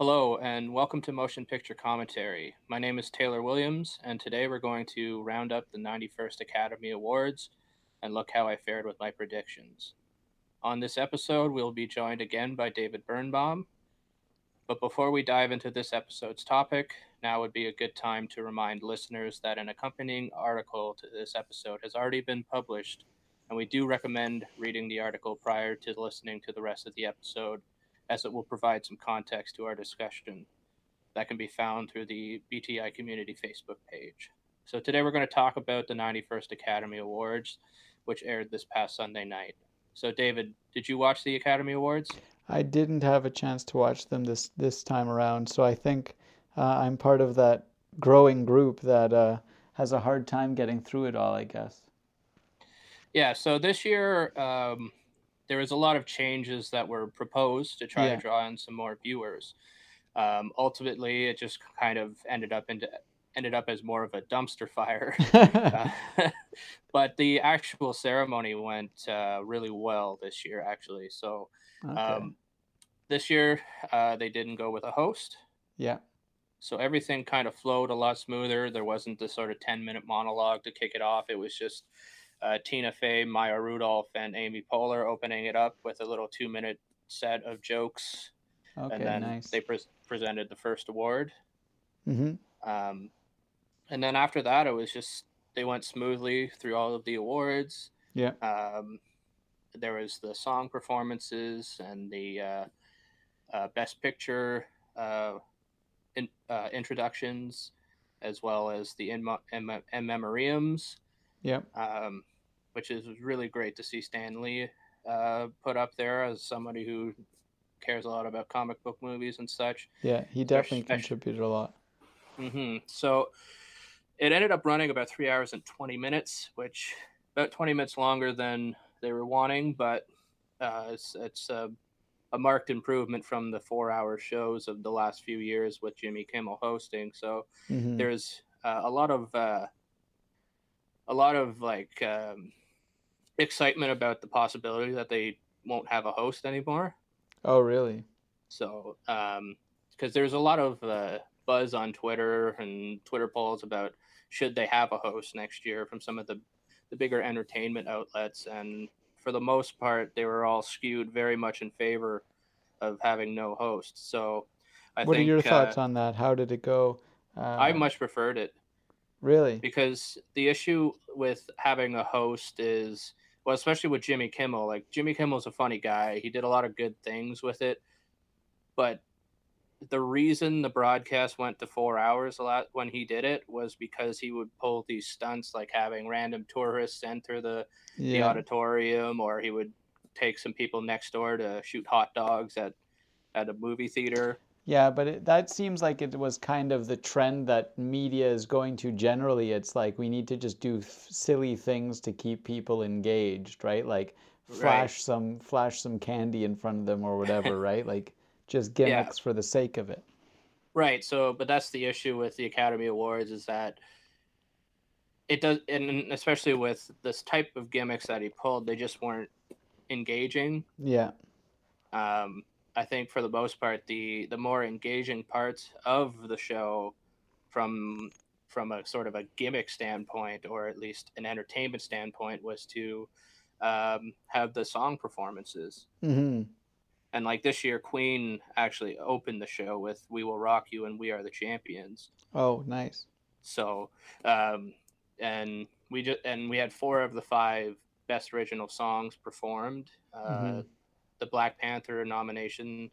Hello, and welcome to Motion Picture Commentary. My name is Taylor Williams, and today we're going to round up the 91st Academy Awards and look how I fared with my predictions. On this episode, we'll be joined again by David Birnbaum. But before we dive into this episode's topic, now would be a good time to remind listeners that an accompanying article to this episode has already been published, and we do recommend reading the article prior to listening to the rest of the episode as it will provide some context to our discussion that can be found through the BTI Community Facebook page. So today we're going to talk about the 91st Academy Awards, which aired this past Sunday night. So David, did you watch the Academy Awards? I didn't have a chance to watch them this this time around, so I think uh, I'm part of that growing group that uh, has a hard time getting through it all. I guess. Yeah. So this year, um, there was a lot of changes that were proposed to try Yeah. to draw in some more viewers. Um, ultimately, it just kind of ended up into ended up as more of a dumpster fire. Uh, but the actual ceremony went uh, really well this year, actually. So okay. um, this year uh, they didn't go with a host, yeah. so everything kind of flowed a lot smoother. There wasn't this sort of ten minute monologue to kick it off. It was just uh, Tina Fey, Maya Rudolph, and Amy Poehler opening it up with a little two minute set of jokes, Okay. and then nice. they pres presented the first award. hmm Um, and then after that, it was just they went smoothly through all of the awards. Yeah. Um, there was the song performances and the uh, uh, best picture uh, in, uh, introductions, as well as the in, in, in memoriams, Yep. um, which is really great to see Stan Lee uh, put up there as somebody who cares a lot about comic book movies and such. Yeah. He definitely Especially- contributed a lot. hmm So it ended up running about three hours and 20 minutes, which about 20 minutes longer than they were wanting, but uh, it's, it's a, a marked improvement from the four hour shows of the last few years with Jimmy Kimmel hosting. So hmm there's uh, a lot of, uh, a lot of like um, excitement about the possibility that they won't have a host anymore. Oh, really? So, because there's a lot of uh, buzz on Twitter and Twitter polls about should they have a host next year from some of the, the bigger entertainment outlets. And for the most part, they were all skewed very much in favor of having no host. So, I what think are your thoughts uh, on that? How did it go? Uh, I much preferred it really. because the issue with having a host is well especially with jimmy kimmel like jimmy kimmel's a funny guy. He did a lot of good things with it. But the reason the broadcast went to four hours a lot when he did it was because he would pull these stunts like having random tourists enter the, the auditorium or he would take some people next door to shoot hot dogs at at a movie theater Yeah, but it, that seems like it was kind of the trend that media is going to generally. It's like we need to just do f- silly things to keep people engaged, right? Like flash some flash some candy in front of them or whatever, right? Like just Yeah. gimmicks for the sake of it. Right. So, but that's the issue with the Academy Awards is that it does, and especially with this type of gimmicks that he pulled, they just weren't engaging. Yeah. Um, I think for the most part, the the more engaging parts of the show, from from a sort of a gimmick standpoint, or at least an entertainment standpoint, was to um, have the song performances. hmm And like this year, Queen actually opened the show with "We Will Rock You" and "We Are the Champions." Oh, nice. So, um, and we just and we had four of the five best original songs performed. Uh, Mhm. The Black Panther nomination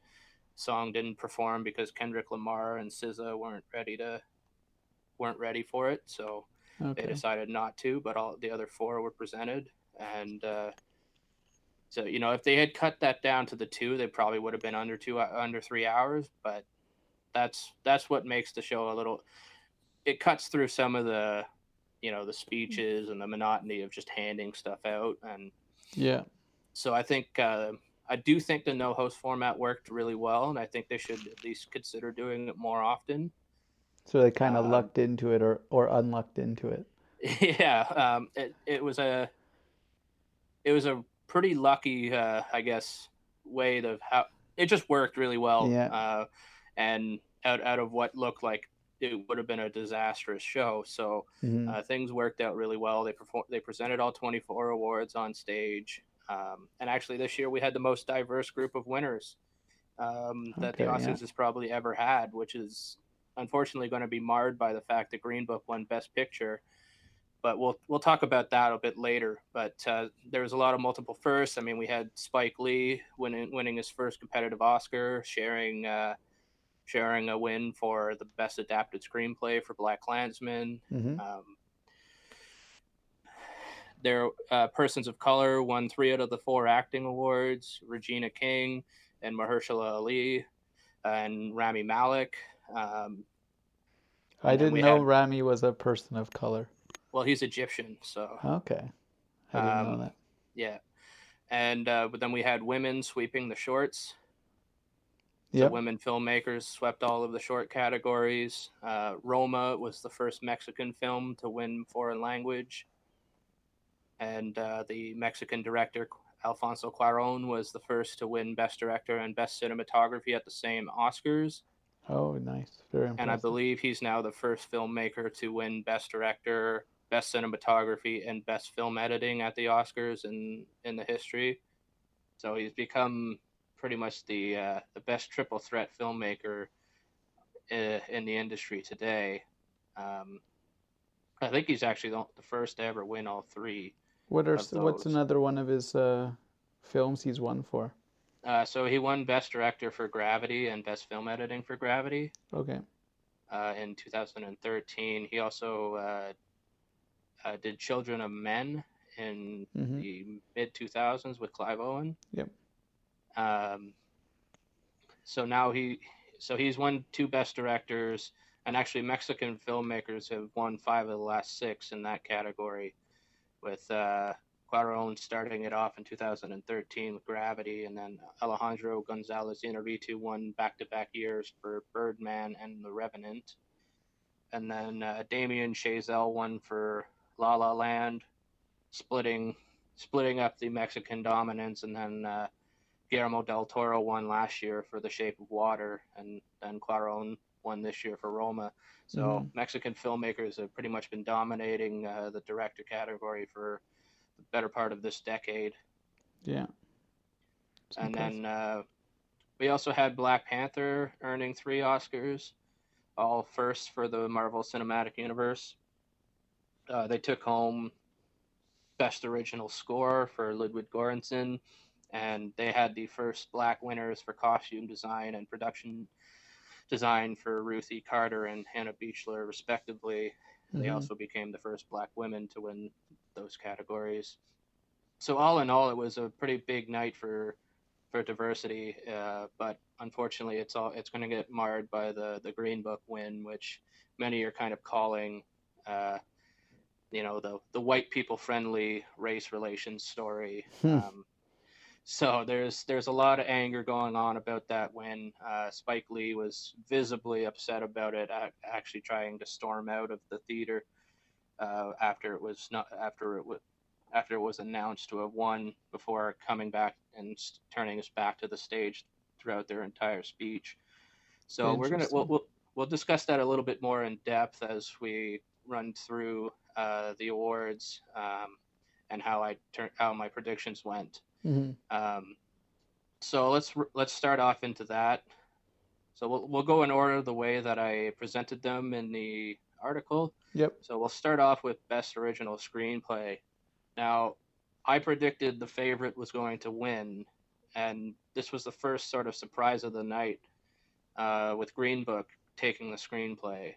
song didn't perform because Kendrick Lamar and SZA weren't ready to weren't ready for it, so they decided not to. But all the other four were presented, and uh, so you know if they had cut that down to the two, they probably would have been under two under three hours. But that's that's what makes the show a little. It cuts through some of the, you know, the speeches and the monotony of just handing stuff out, and Yeah. so I think uh, I do think the no host format worked really well, and I think they should at least consider doing it more often. So they kind of Um, lucked into it or or unlucked into it. yeah, um, it it was a it was a pretty lucky, uh, I guess, way of how it just worked really well. Yeah. Uh, and out out of what looked like it would have been a disastrous show. So mm-hmm. uh, things worked out really well. They perform- they presented all 24 awards on stage, um, and actually this year we had the most diverse group of winners um, that okay, the Oscars yeah. has probably ever had, which is unfortunately going to be marred by the fact that Green Book won Best Picture. But we'll we'll talk about that a bit later. But uh, there was a lot of multiple firsts. I mean, we had Spike Lee winning winning his first competitive Oscar, sharing uh, sharing a win for the best adapted screenplay for Black Klansman. Mm-hmm. Um, there, uh, persons of color won three out of the four acting awards. Regina King and Mahershala Ali and Rami Malek. Um, I didn't know had, Rami was a person of color. Well, he's Egyptian, so. Okay, I didn't um, know that. Yeah, and uh, but then we had women sweeping the shorts. Yep. women filmmakers swept all of the short categories. Uh, Roma was the first Mexican film to win foreign language. And uh, the Mexican director, Alfonso Cuarón, was the first to win Best Director and Best Cinematography at the same Oscars. Oh, nice. Very impressive. And I believe he's now the first filmmaker to win Best Director, Best Cinematography, and Best Film Editing at the Oscars in, in the history. So he's become pretty much the uh, the best triple threat filmmaker in, in the industry today. Um, I think he's actually the, the, first to ever win all three. What are what's another one of his uh, films he's won for? Uh, so he won Best Director for Gravity and Best Film Editing for Gravity. Okay. Uh, in 2013, he also uh, uh, did Children of Men in mm-hmm. the mid 2000s with Clive Owen. Yep. Um, so now he, so he's won two best directors, and actually Mexican filmmakers have won five of the last six in that category, with uh, Cuarón starting it off in 2013 with Gravity, and then Alejandro Gonzalez Iñárritu won back-to-back years for Birdman and The Revenant, and then uh, Damien Chazelle won for La La Land, splitting splitting up the Mexican dominance, and then uh, Guillermo del Toro won last year for The Shape of Water, and then Cuarón won this year for Roma. So mm. Mexican filmmakers have pretty much been dominating uh, the director category for the better part of this decade. Yeah. and then uh, we also had Black Panther earning three Oscars, all first for the Marvel Cinematic Universe. Uh, they took home Best Original Score for Ludwig Göransson and they had the first black winners for costume design and production design for Ruthie Carter and Hannah Beachler, respectively. Mm-hmm. They also became the first black women to win those categories. So all in all, it was a pretty big night for for diversity, uh, but unfortunately, it's all it's going to get marred by the the Green Book win, which many are kind of calling. Uh, you know the the white people friendly race relations story. Hmm. Um, so there's there's a lot of anger going on about that when uh, Spike Lee was visibly upset about it, actually trying to storm out of the theater uh, after it was not after it was after it was announced to have won before coming back and turning his back to the stage throughout their entire speech. So we're gonna we'll, we'll, we'll discuss that a little bit more in depth as we run through uh, the awards um, and how I turn how my predictions went. Mm-hmm. Um, so let's let's start off into that. So we'll we'll go in order the way that I presented them in the article. Yep. So we'll start off with best original screenplay. Now, I predicted the favorite was going to win, and this was the first sort of surprise of the night, uh, with Green Book taking the screenplay.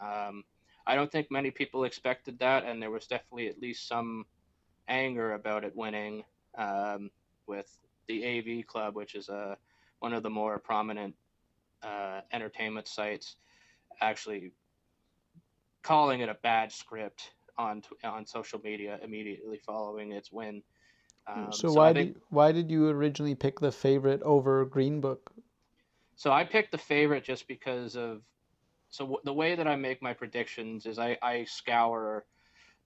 Um, I don't think many people expected that, and there was definitely at least some anger about it winning um, with the AV Club, which is a uh, one of the more prominent uh, entertainment sites, actually calling it a bad script on on social media immediately following its win. Um, so, so, why think, did why did you originally pick the favorite over Green Book? So I picked the favorite just because of so w- the way that I make my predictions is I I scour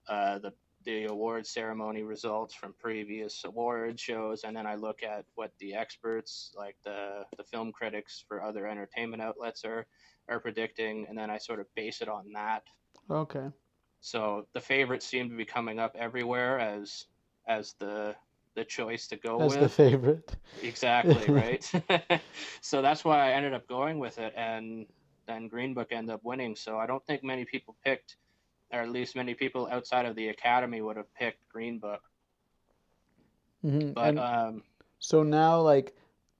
uh, the the award ceremony results from previous award shows, and then I look at what the experts, like the the film critics for other entertainment outlets, are are predicting, and then I sort of base it on that. Okay. So the favorites seem to be coming up everywhere as as the the choice to go As with. the favorite. Exactly, right? so that's why I ended up going with it and then Green Book ended up winning. So I don't think many people picked or at least many people outside of the academy would have picked Green Book. hmm But And um so now, like,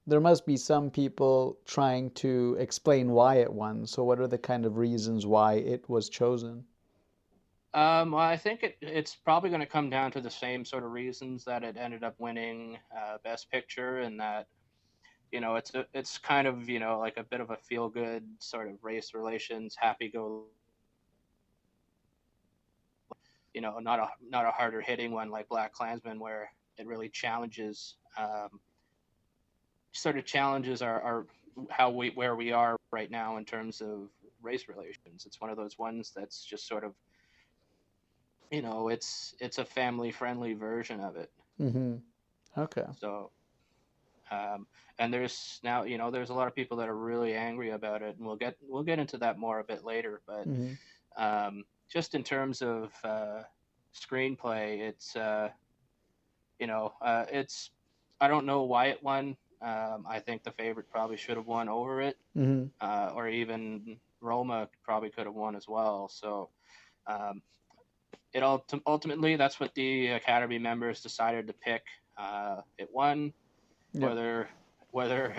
there must be some people trying to explain why it won. So what are the kind of reasons why it was chosen? um well, I think it it's probably going to come down to the same sort of reasons that it ended up winning uh, Best Picture and that you know it's a, it's kind of you know like a bit of a feel good sort of race relations happy go you know not a not a harder hitting one like Black Klansman where it really challenges um, sort of challenges our, our how we where we are right now in terms of race relations. It's one of those ones that's just sort of you know it's it's a family friendly version of it. Hmm Okay. so um, and there's now you know there's a lot of people that are really angry about it and we'll get we'll get into that more a bit later but hmm um, just in terms of uh, screenplay it's uh, you know uh, it's i don't know why it won. Um, i think the favorite probably should have won over it. Hmm uh, or even roma probably could have won as well. So um, it ult- ultimately that's what the academy members decided to pick uh, it won. Whether whether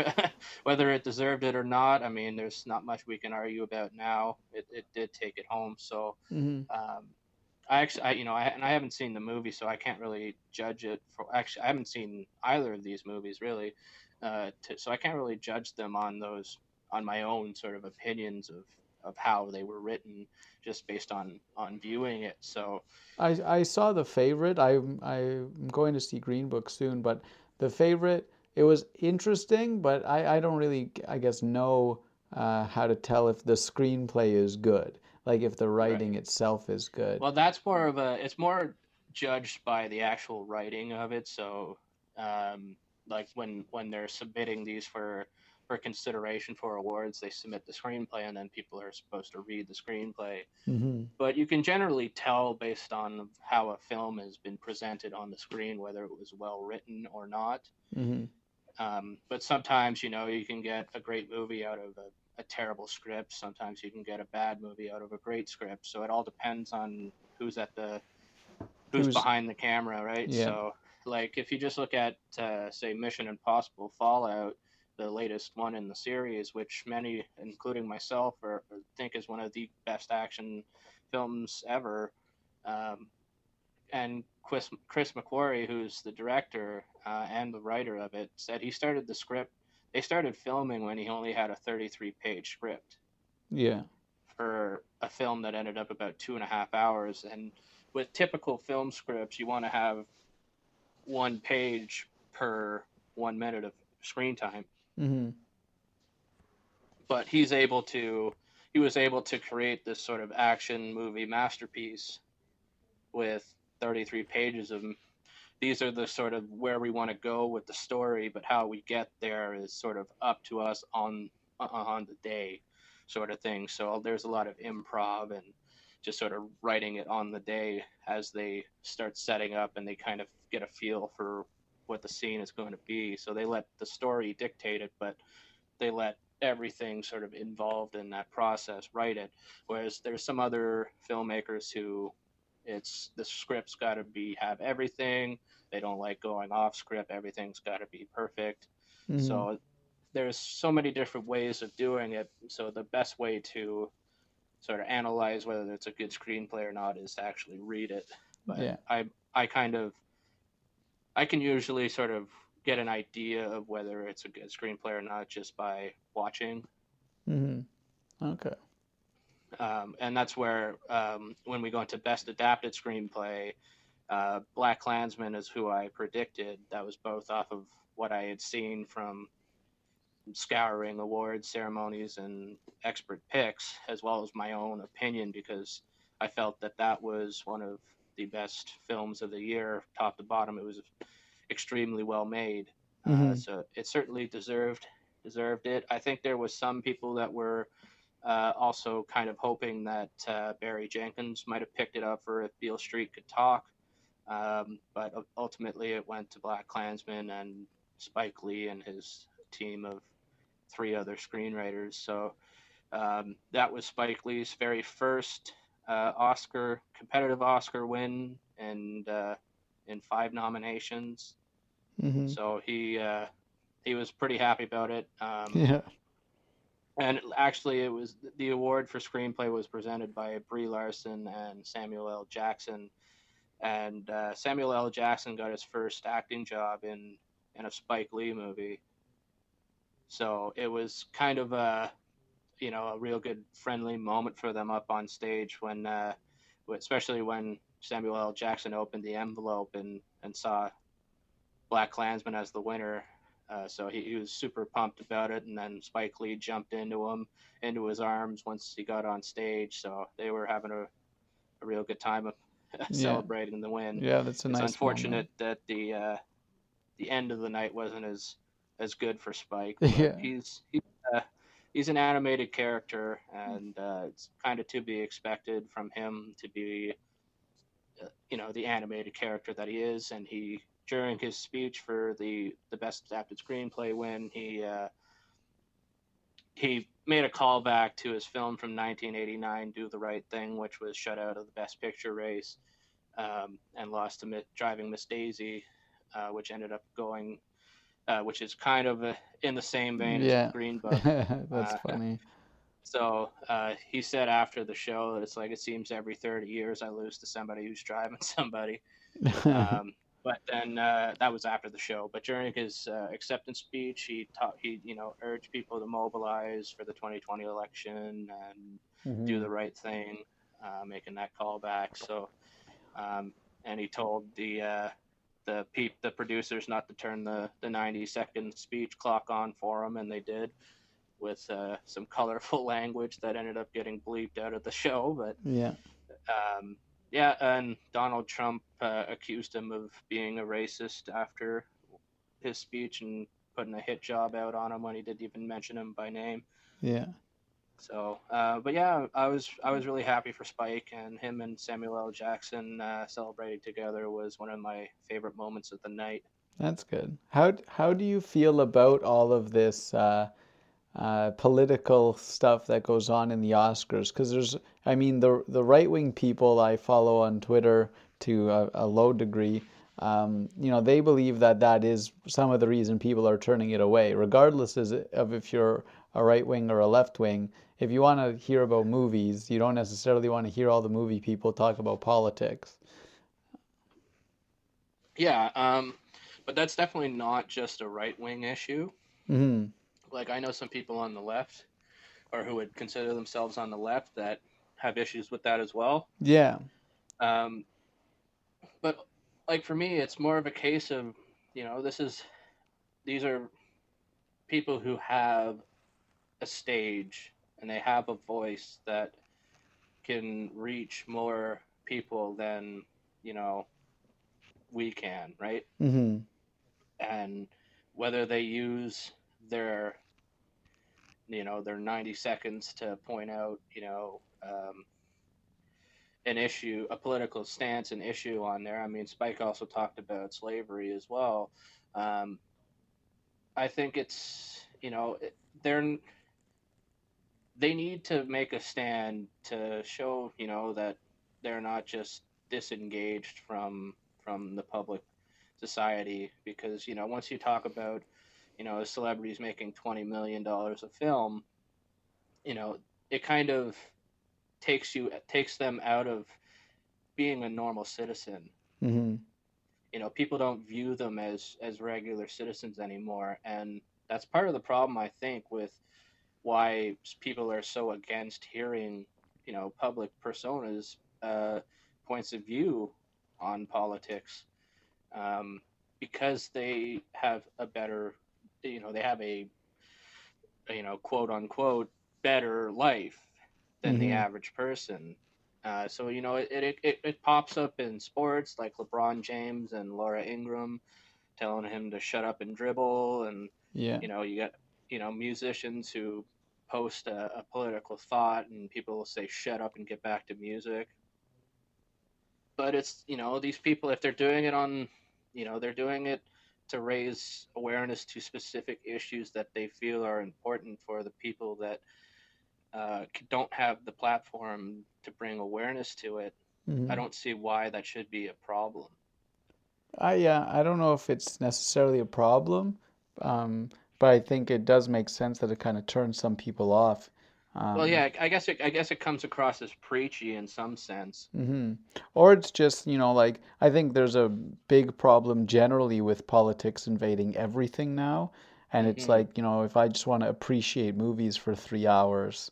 whether it deserved it or not. I mean there's not much we can argue about now. It, it did take it home. So hmm um, i actually I, you know I, and i haven't seen the movie so i can't really judge it for actually i haven't seen either of these movies really uh, to, so i can't really judge them on those on my own sort of opinions of of how they were written just based on on viewing it. So I I saw the favorite. I I'm going to see Green Book soon, but the favorite it was interesting, but I I don't really I guess know uh, how to tell if the screenplay is good, like if the writing itself is good. Well, that's more of a. It's more judged by the actual writing of it. So, um, like when when they're submitting these for for consideration for awards, they submit the screenplay, and then people are supposed to read the screenplay. hmm But you can generally tell based on how a film has been presented on the screen whether it was well written or not. hmm Um, but sometimes, you know, you can get a great movie out of a, a terrible script. Sometimes you can get a bad movie out of a great script. So it all depends on who's at the who's, Who's- behind the camera, right? Yeah. So, like, if you just look at, uh, say, Mission Impossible Fallout, the latest one in the series, which many, including myself, are, think is one of the best action films ever. Um, and Chris, Chris McQuarrie, who's the director uh, and the writer of it, said he started the script. They started filming when he only had a 33 page script Yeah. for a film that ended up about two and a half hours. And with typical film scripts, you want to have one page per one minute of screen time. hmm But he's able to, he was able to create this sort of action movie masterpiece with 33 pages of these are the sort of where we want to go with the story but how we get there is sort of up to us on uh, on the day sort of thing. So there's a lot of improv and just sort of writing it on the day as they start setting up and they kind of get a feel for what the scene is going to be. So they let the story dictate it but they let everything sort of involved in that process write it. Whereas there's some other filmmakers who it's the script's got to be have everything. They don't like going off script. Everything's got to be perfect. Hmm so there's so many different ways of doing it. So the best way to sort of analyze whether it's a good screenplay or not is to actually read it. But Yeah. i i kind of i can usually sort of get an idea of whether it's a good screenplay or not just by watching. Hmm Okay. Um, and that's where um, when we go into best adapted screenplay, uh, Black Klansman is who I predicted. That was both off of what I had seen from scouring awards ceremonies and expert picks, as well as my own opinion, because I felt that that was one of the best films of the year, top to bottom. It was extremely well made, Mhm. uh, so it certainly deserved deserved it. I think there was some people that were uh, also kind of hoping that uh, Barry Jenkins might have picked it up for if Beale Street could talk, um, but ultimately it went to Black Klansman and Spike Lee and his team of three other screenwriters. So um, that was Spike Lee's very first uh, Oscar competitive Oscar win, and uh, in five nominations. Mhm. So he uh, he was pretty happy about it. Um, Yeah. And actually, it was the award for screenplay was presented by Brie Larson and Samuel L. Jackson, and uh, Samuel L. Jackson got his first acting job in in a Spike Lee movie. So it was kind of a you know a real good friendly moment for them up on stage when, uh, especially when Samuel L. Jackson opened the envelope and and saw Black Klansman as the winner. Uh, so he, he was super pumped about it, and then Spike Lee jumped into him, into his arms once he got on stage. So they were having a, a real good time of celebrating the win. Yeah, that's a it's nice unfortunate moment. that the uh, the end of the night wasn't as as good for Spike. Yeah. he's he's, uh, he's an animated character, and uh, it's kind of to be expected from him to be, uh, you know, the animated character that he is. And he during his speech for the the best adapted screenplay win, he uh, he made a callback to his film from 1989, "Do the Right Thing," which was shut out of the Best Picture race um, and lost to Mi- Driving Miss Daisy, uh, which ended up going, uh, which is kind of uh in the same vein Yeah. as Green Book. That's Uh, funny. So uh, he said after the show that it's like it seems every 30 years I lose to somebody who's driving somebody. Um, but then uh, that was after the show. But during his uh, acceptance speech, he taught he you know urged people to mobilize for the 2020 election and do Mhm. the right thing, uh, making that callback. So, um, and he told the uh, the peep the producers not to turn the the 90 second speech clock on for him, and they did with uh, some colorful language that ended up getting bleeped out of the show. But Yeah. um, yeah, and Donald Trump uh, accused him of being a racist after his speech and putting a hit job out on him when he didn't even mention him by name. Yeah. So, uh, but yeah, I was I was really happy for Spike and him and Samuel L. Jackson uh, celebrating together was one of my favorite moments of the night. That's good. How how do you feel about all of this uh, uh, political stuff that goes on in the Oscars? Because there's, I mean, the the right wing people I follow on Twitter to a, a low degree, um, you know, they believe that that is some of the reason people are turning it away, regardless of if you're a right wing or a left wing. If you want to hear about movies, you don't necessarily want to hear all the movie people talk about politics. Yeah, um, but that's definitely not just a right wing issue. hmm Like I know some people on the left, or who would consider themselves on the left, that have issues with that as well. Yeah. Um, but like for me, it's more of a case of, you know, this is, these are people who have a stage and they have a voice that can reach more people than, you know, we can, right? hmm And whether they use their, you know, their 90 seconds to point out, you know, um, an issue, a political stance, an issue on there. I mean, Spike also talked about slavery as well. Um, I think it's you know they're they need to make a stand to show you know that they're not just disengaged from from the public society because you know once you talk about you know a celebrities making 20 million dollars a film you know it kind of takes you takes them out of being a normal citizen. Hmm you know people don't view them as as regular citizens anymore and that's part of the problem i think with why people are so against hearing you know public personas uh, points of view on politics um, because they have a better you know they have a you know quote unquote better life than the Mhm. average person Uh, so you know, it, it it it pops up in sports like LeBron James and Laura Ingraham telling him to shut up and dribble, and Yeah. you know, you got you know musicians who post a, a political thought, and people will say shut up and get back to music. But it's you know these people if they're doing it on, you know, they're doing it to raise awareness to specific issues that they feel are important for the people that uh, don't have the platform to bring awareness to it, I Mhm. don't see why that should be a problem. I yeah, I don't know if it's necessarily a problem, um, but I think it does make sense that it kind of turns some people off. Well, Um, yeah, I guess it, I guess it comes across as preachy in some sense. hmm Or it's just, you know, like I think there's a big problem generally with politics invading everything now. And it's hmm like, you know, if I just want to appreciate movies for three hours,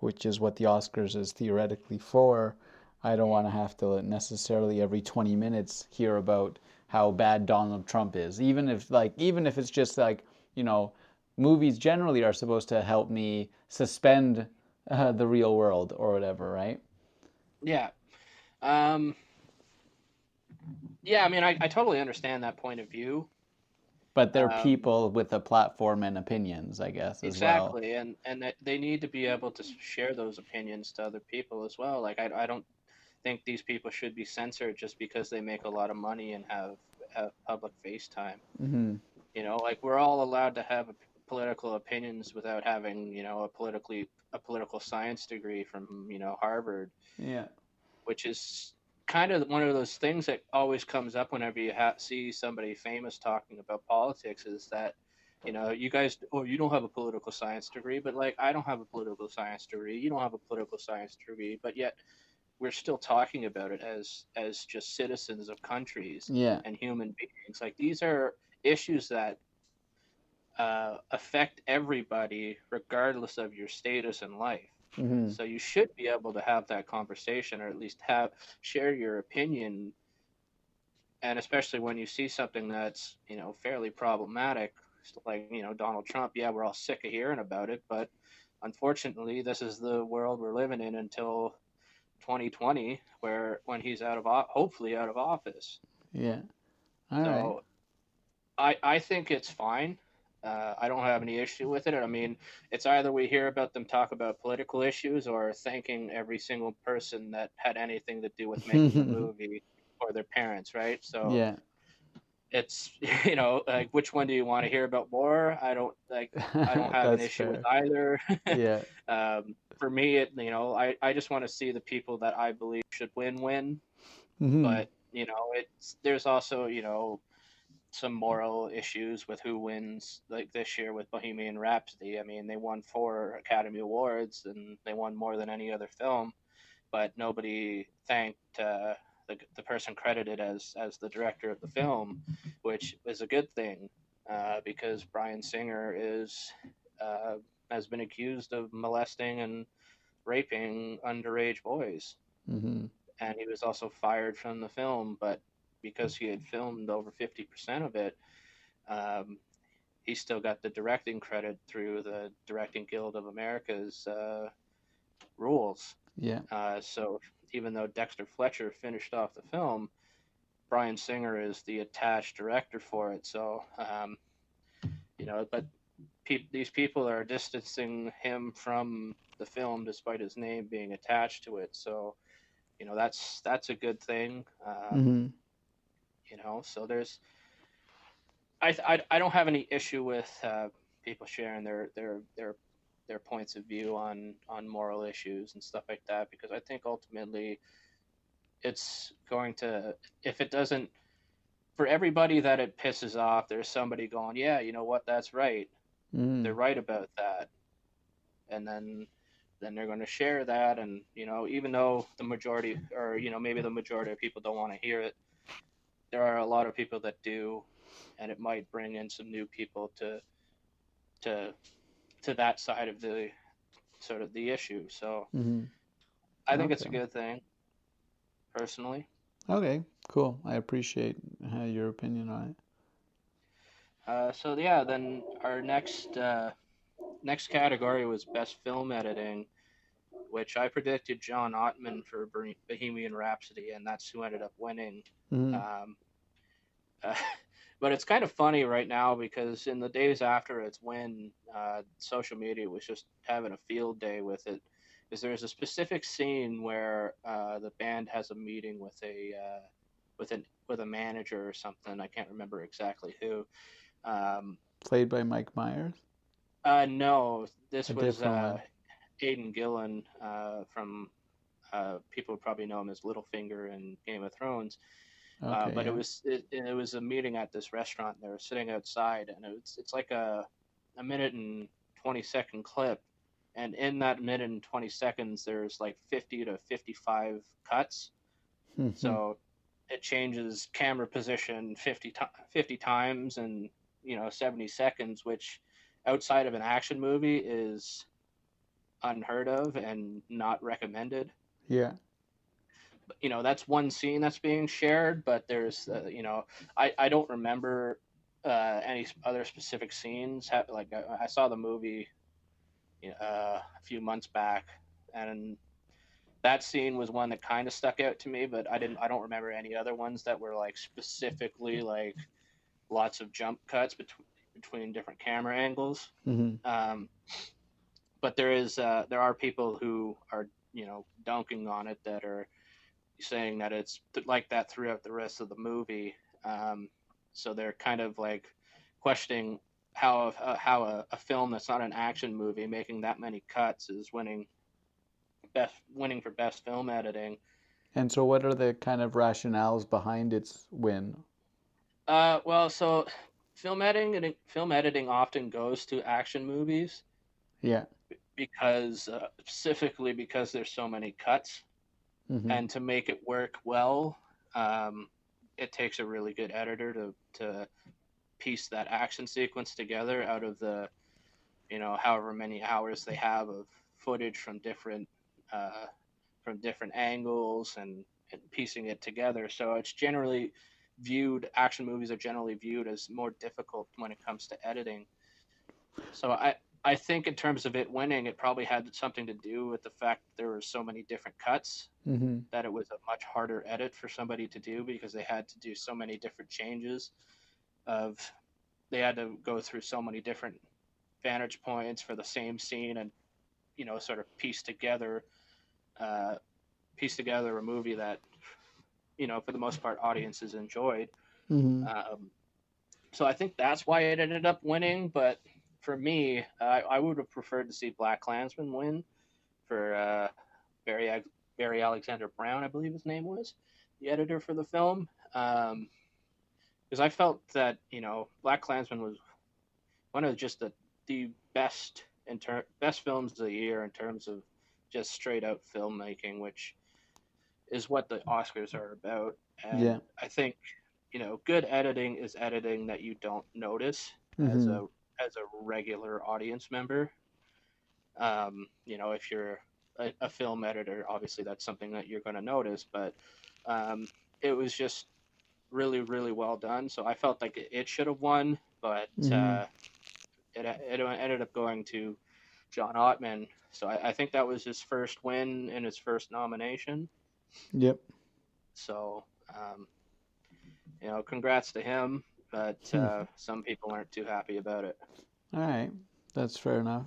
which is what the Oscars is theoretically for, I don't want to have to necessarily every 20 minutes hear about how bad Donald Trump is. Even if like even if it's just like, you know, movies generally are supposed to help me suspend uh, the real world or whatever, right? Yeah. Um, yeah, I mean, I, I totally understand that point of view. But they're Um, people with a platform and opinions, I guess, as well. exactly, and and they need to be able to share those opinions to other people as well. Like I, I don't think these people should be censored just because they make a lot of money and have have public face time. hmm You know, like we're all allowed to have political opinions without having, you know, a politically a political science degree from, you know, Harvard, Yeah. which is kind of one of those things that always comes up whenever you ha- see somebody famous talking about politics is that you know you guys oh you don't have a political science degree but like i don't have a political science degree you don't have a political science degree but yet we're still talking about it as as just citizens of countries Yeah. and human beings like these are issues that uh, affect everybody regardless of your status in life hmm so you should be able to have that conversation or at least have share your opinion and especially when you see something that's, you know, fairly problematic like, you know, Donald Trump, yeah, we're all sick of hearing about it, but unfortunately, this is the world we're living in until 2020 where when he's out of hopefully out of office. Yeah. All right. So I I think it's fine. Uh, I don't have any issue with it. I mean, it's either we hear about them talk about political issues or thanking every single person that had anything to do with making the movie or their parents, right? So Yeah. it's you know like which one do you want to hear about more? I don't like I don't have an issue with either. Yeah. um, for me, it you know I I just want to see the people that I believe should win win hmm but you know it's there's also you know some moral issues with who wins like this year with bohemian rhapsody i mean they won four academy awards and they won more than any other film but nobody thanked uh, the, the person credited as as the director of the film which is a good thing uh, because bryan singer is uh, has been accused of molesting and raping underage boys hmm and he was also fired from the film. But because he had filmed over fifty percent of it, um, he still got the directing credit through the Directing Guild of America's uh, rules. Yeah. Uh, so even though Dexter Fletcher finished off the film, Bryan Singer is the attached director for it. So um, you know, but pe- these people are distancing him from the film despite his name being attached to it. So you know that's that's a good thing um, hmm you know? So there's I, I i don't have any issue with uh, people sharing their their their their points of view on on moral issues and stuff like that because i think ultimately it's going to if it doesn't for everybody that it pisses off there's somebody going yeah you know what? That's right. Hmm they're right about that. And then then they're going to share that and you know even though the majority or you know maybe the majority of people don't want to hear it there are a lot of people that do and it might bring in some new people to to to that side of the sort of the issue so hmm i think it's a good thing personally Okay. Cool. I appreciate uh, your opinion on it. uh, so yeah then our next uh, next category was best film editing which I predicted John Ottman for Bohemian Rhapsody, and that's who ended up winning. Mhm. Um, uh, but it's kind of funny right now because in the days after its win, uh, social media was just having a field day with it. Is there's a specific scene where uh, the band has a meeting with a uh, with an with a manager or something. I can't remember exactly who. Um, Played by Mike Myers. uh, no, this A was uh, one. Aidan Gillen uh, from. Uh, people probably know him as Littlefinger in Game of Thrones. uh, but yeah. it was it, it was a meeting at this restaurant. And they were sitting outside, and it was, it's like a a minute and twenty second clip, and in that minute and twenty seconds, there's like fifty to fifty five cuts. Mhm. So it changes camera position 50, ti 50 times in you know 70 seconds, which outside of an action movie is unheard of and not recommended. Yeah. you know that's one scene that's being shared but there's uh, you know i i don't remember uh any other specific scenes. Like i, I saw the movie uh, a few months back and that scene was one that kind of stuck out to me but i didn't i don't remember any other ones that were like specifically like lots of jump cuts between between different camera angles. Hmm um, but there is uh, there are people who are you know dunking on it that are saying that it's th- like that throughout the rest of the movie. Um, so they're kind of like questioning how uh, how a, a film that's not an action movie making that many cuts is winning best winning for best film editing. And so, what are the kind of rationales behind its win? Uh, well, so film editing film editing often goes to action movies. Yeah. Because uh, specifically because there's so many cuts hmm and to make it work well um, it takes a really good editor to, to piece that action sequence together out of the you know however many hours they have of footage from different uh, from different angles and, and piecing it together. So it's generally viewed action movies are generally viewed as more difficult when it comes to editing. So i I think in terms of it winning, it probably had something to do with the fact that there were so many different cuts hmm that it was a much harder edit for somebody to do because they had to do so many different changes of they had to go through so many different vantage points for the same scene and you know sort of piece together uh, piece together a movie that you know for the most part audiences enjoyed hmm um, so I think that's why it ended up winning. But for me, I I would have preferred to see Black Klansman win for uh, Barry Barry Alexander Brown, I believe his name was, the editor for the film. Um, because I felt that you know Black Klansman was one of just the the best in ter- best films of the year in terms of just straight out filmmaking, which is what the Oscars are about. And Yeah. I think you know good editing is editing that you don't notice as hmm a as a regular audience member. Um, you know, if you're a, a film editor, obviously that's something that you're going to notice. But um, it was just really, really well done. So I felt like it, it should have won, but Mhm. uh, it it ended up going to John Ottman. So I, I think that was his first win and his first nomination. Yep. So, um, you know, congrats to him. But Hmm. uh, some people aren't too happy about it. All right. That's fair enough.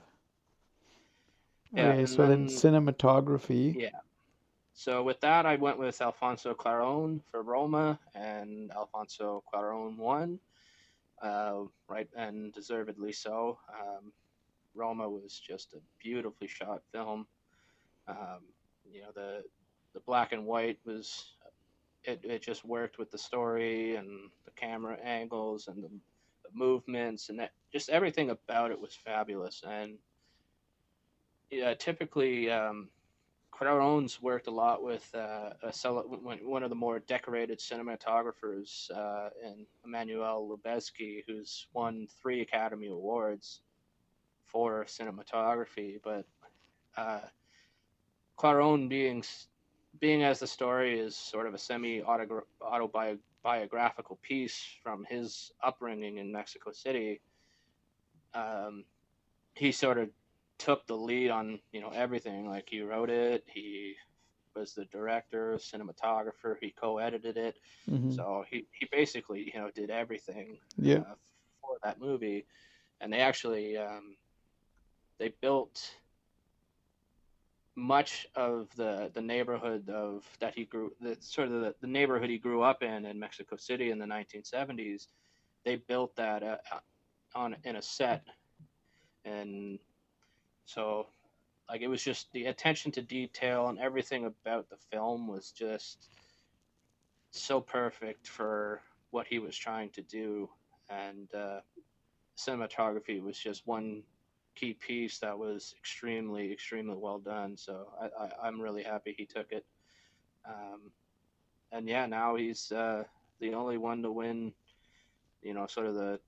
Yeah, Okay, so then then- cinematography. Yeah. So with that, I went with Alfonso Cuarón for Roma, and Alfonso Cuarón won, uh, right, and deservedly so. Um, Roma was just a beautifully shot film. Um, you know, the the black and white was it, it just worked with the story and the camera angles and the, the movements and that, just everything about it was fabulous. And yeah, typically. Um, Cuarón's worked a lot with uh, a cele- one of the more decorated cinematographers uh, in Emmanuel Lubezki, who's won three Academy Awards for cinematography. But uh, Cuarón being being as the story is sort of a semi autobiographical piece from his upbringing in Mexico City, um, he sort of took the lead on you know everything. Like he wrote it, he was the director, cinematographer, he co-edited it. Mm-hmm. So he he basically you know did everything. Yeah. Uh, for that movie, and they actually um, they built much of the the neighborhood of that he grew the sort of the, the neighborhood he grew up in in Mexico City in the 1970s they built that uh, on in a set. And so like it was just the attention to detail and everything about the film was just so perfect for what he was trying to do. And uh, cinematography was just one key piece that was extremely, extremely well done. So I, am really happy he took it. Um, and yeah, now he's uh, the only one to win, you know, sort of the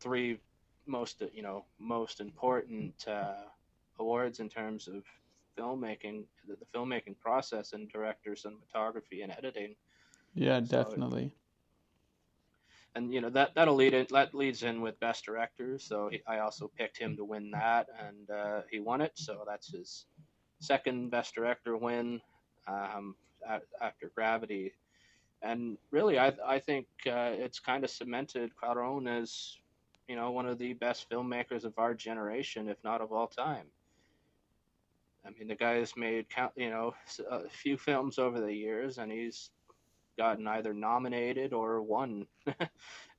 three most, you know, most important uh, awards in terms of filmmaking, the, the, filmmaking process and director, cinematography, and editing. Yeah, definitely. So and you know that that'll lead it that leads in with best director so he, i also picked him to win that and uh, he won it so that's his second best director win um, after gravity. And really i, I think uh, it's kind of cemented Cuarón as you know one of the best filmmakers of our generation if not of all time. I mean the guy has made count you know a few films over the years and he's gotten either nominated or won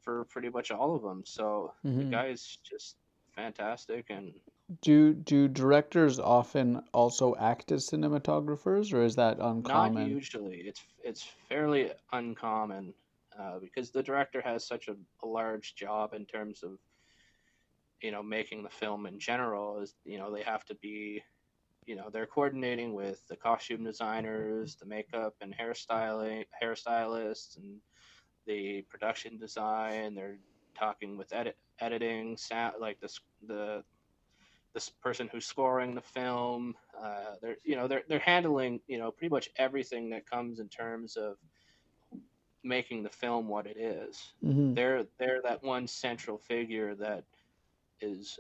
for pretty much all of them. So mm-hmm. the guy's just fantastic and do do directors often also act as cinematographers or is that uncommon not usually it's it's fairly uncommon uh, because the director has such a, a, large job in terms of you know making the film in general is you know they have to be you know they're coordinating with the costume designers, the makeup and hairstyling hairstylists, and the production design. They're talking with edit editing, sound like this the this person who's scoring the film. Uh, they're you know they're they're handling you know pretty much everything that comes in terms of making the film what it is. Mm-hmm. They're they're that one central figure that is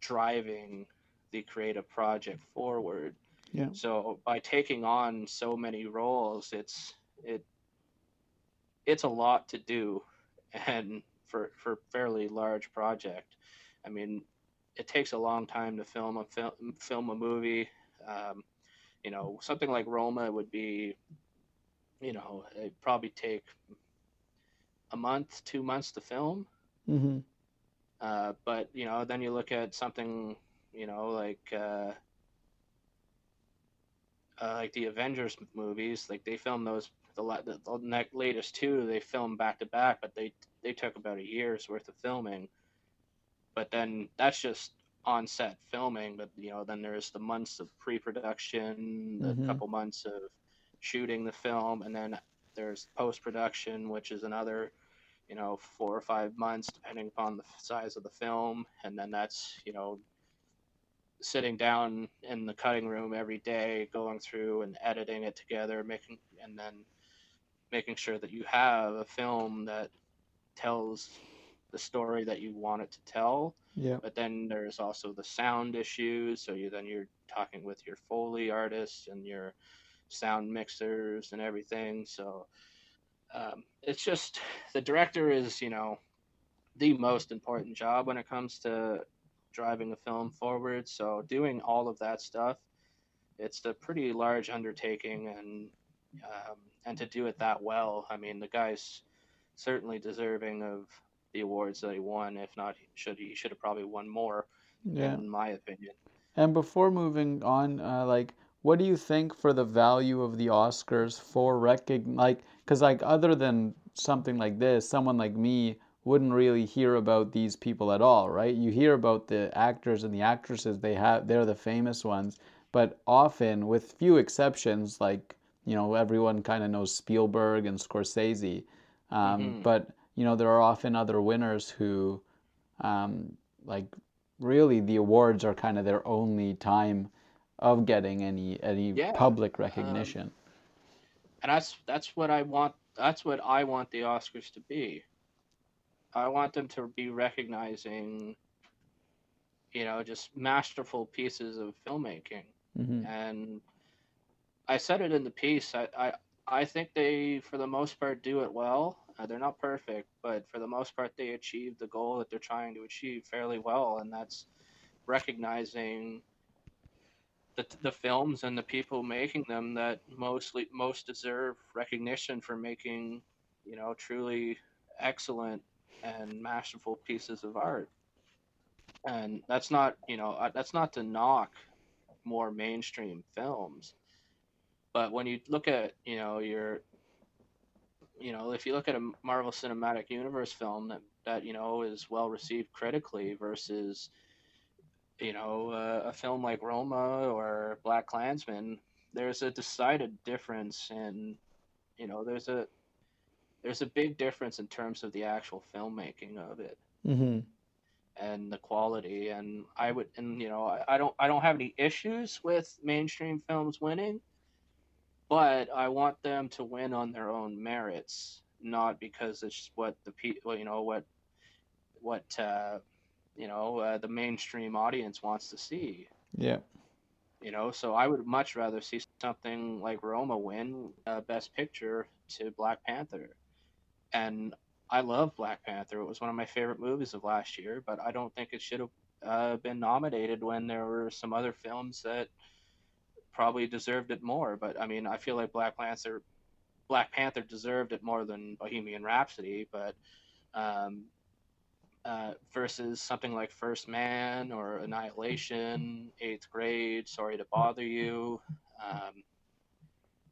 driving the creative project forward. Yeah. So by taking on so many roles, it's it it's a lot to do, and for for fairly large project. I mean, it takes a long time to film a film film a movie. Um, you know, something like Roma would be, you know, it probably take a month, two months to film. Mm-hmm. Uh, but you know, then you look at something you know, like uh, uh, like the Avengers movies, like they filmed those the, the, the latest two they filmed back to back, but they they took about a year's worth of filming. But then that's just on set filming, but you know then there's the months of pre-production, the mm-hmm. couple months of shooting the film, and then there's post production, which is another you know four or five months depending upon the size of the film, and then that's you know sitting down in the cutting room every day, going through and editing it together, making and then making sure that you have a film that tells the story that you want it to tell. Yeah. But then there's also the sound issues. So you then you're talking with your foley artists and your sound mixers and everything. So um, it's just the director is you know the most important job when it comes to driving a film forward. So doing all of that stuff, it's a pretty large undertaking, and um, and to do it that well, I mean, the guy's certainly deserving of the awards that he won. If not, should he should have probably won more, yeah. in my opinion. And before moving on, uh, like, what do you think for the value of the Oscars for recognize, like, because like other than something like this, someone like me wouldn't really hear about these people at all, right? You hear about the actors and the actresses, they have they're the famous ones, but often with few exceptions like, you know, everyone kind of knows Spielberg and Scorsese. Um, mm-hmm. but you know, there are often other winners who um, like really the awards are kind of their only time of getting any any yeah. public um, recognition. Um, and that's that's what I want that's what I want the Oscars to be. I want them to be recognizing you know, just masterful pieces of filmmaking. Mm-hmm. And I said it in the piece. I, I, I think they, for the most part, do it well. Uh, they're not perfect, but for the most part, they achieve the goal that they're trying to achieve fairly well, and that's recognizing the, the films and the people making them that mostly most deserve recognition for making, you know, truly excellent and masterful pieces of art. And that's not, you know, uh, that's not to knock more mainstream films. But when you look at, you know, your you know, if you look at a Marvel Cinematic Universe film that that you know is well received critically versus you know uh, a film like Roma or BlacKkKlansman, there's a decided difference in you know there's a there's a big difference in terms of the actual filmmaking of it Mm-hmm. and the quality and I would and you know I, I don't I don't have any issues with mainstream films winning but I want them to win on their own merits, not because it's what the people, you know, what what uh, you know uh, the mainstream audience wants to see. Yeah. You know, so I would much rather see something like Roma win uh, Best Picture to Black Panther, and I love Black Panther. It was one of my favorite movies of last year, but I don't think it should have uh, been nominated when there were some other films that probably deserved it more. But I mean, I feel like Black Panther, Black Panther deserved it more than Bohemian Rhapsody. But um, uh, versus something like First Man or Annihilation, Eighth Grade, Sorry to Bother You. Um,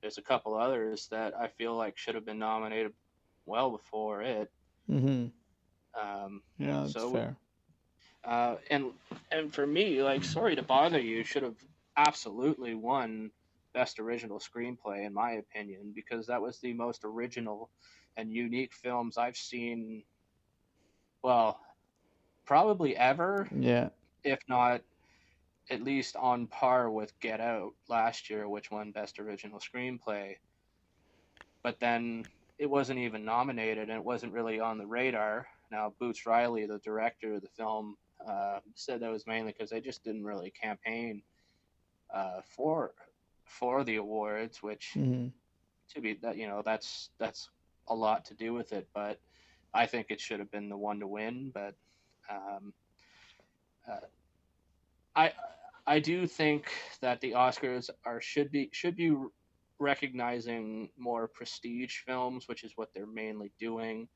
there's a couple others that I feel like should have been nominated well before it. Mm-hmm. Um, Yeah, that's So- fair. uh, and and for me, like Sorry to Bother You should have absolutely won Best Original Screenplay in my opinion because that was the most original and unique films I've seen. Well, probably ever, Yeah. if not at least on par with Get Out last year, which won Best Original Screenplay. But then it wasn't even nominated and it wasn't really on the radar. Now, Boots Riley, the director of the film, uh, said that was mainly because they just didn't really campaign uh, for for the awards, which Mm-hmm. to be that you know that's that's a lot to do with it. But I think it should have been the one to win. But um, uh, I I do think that the Oscars are should be should be recognizing more prestige films, which is what they're mainly doing.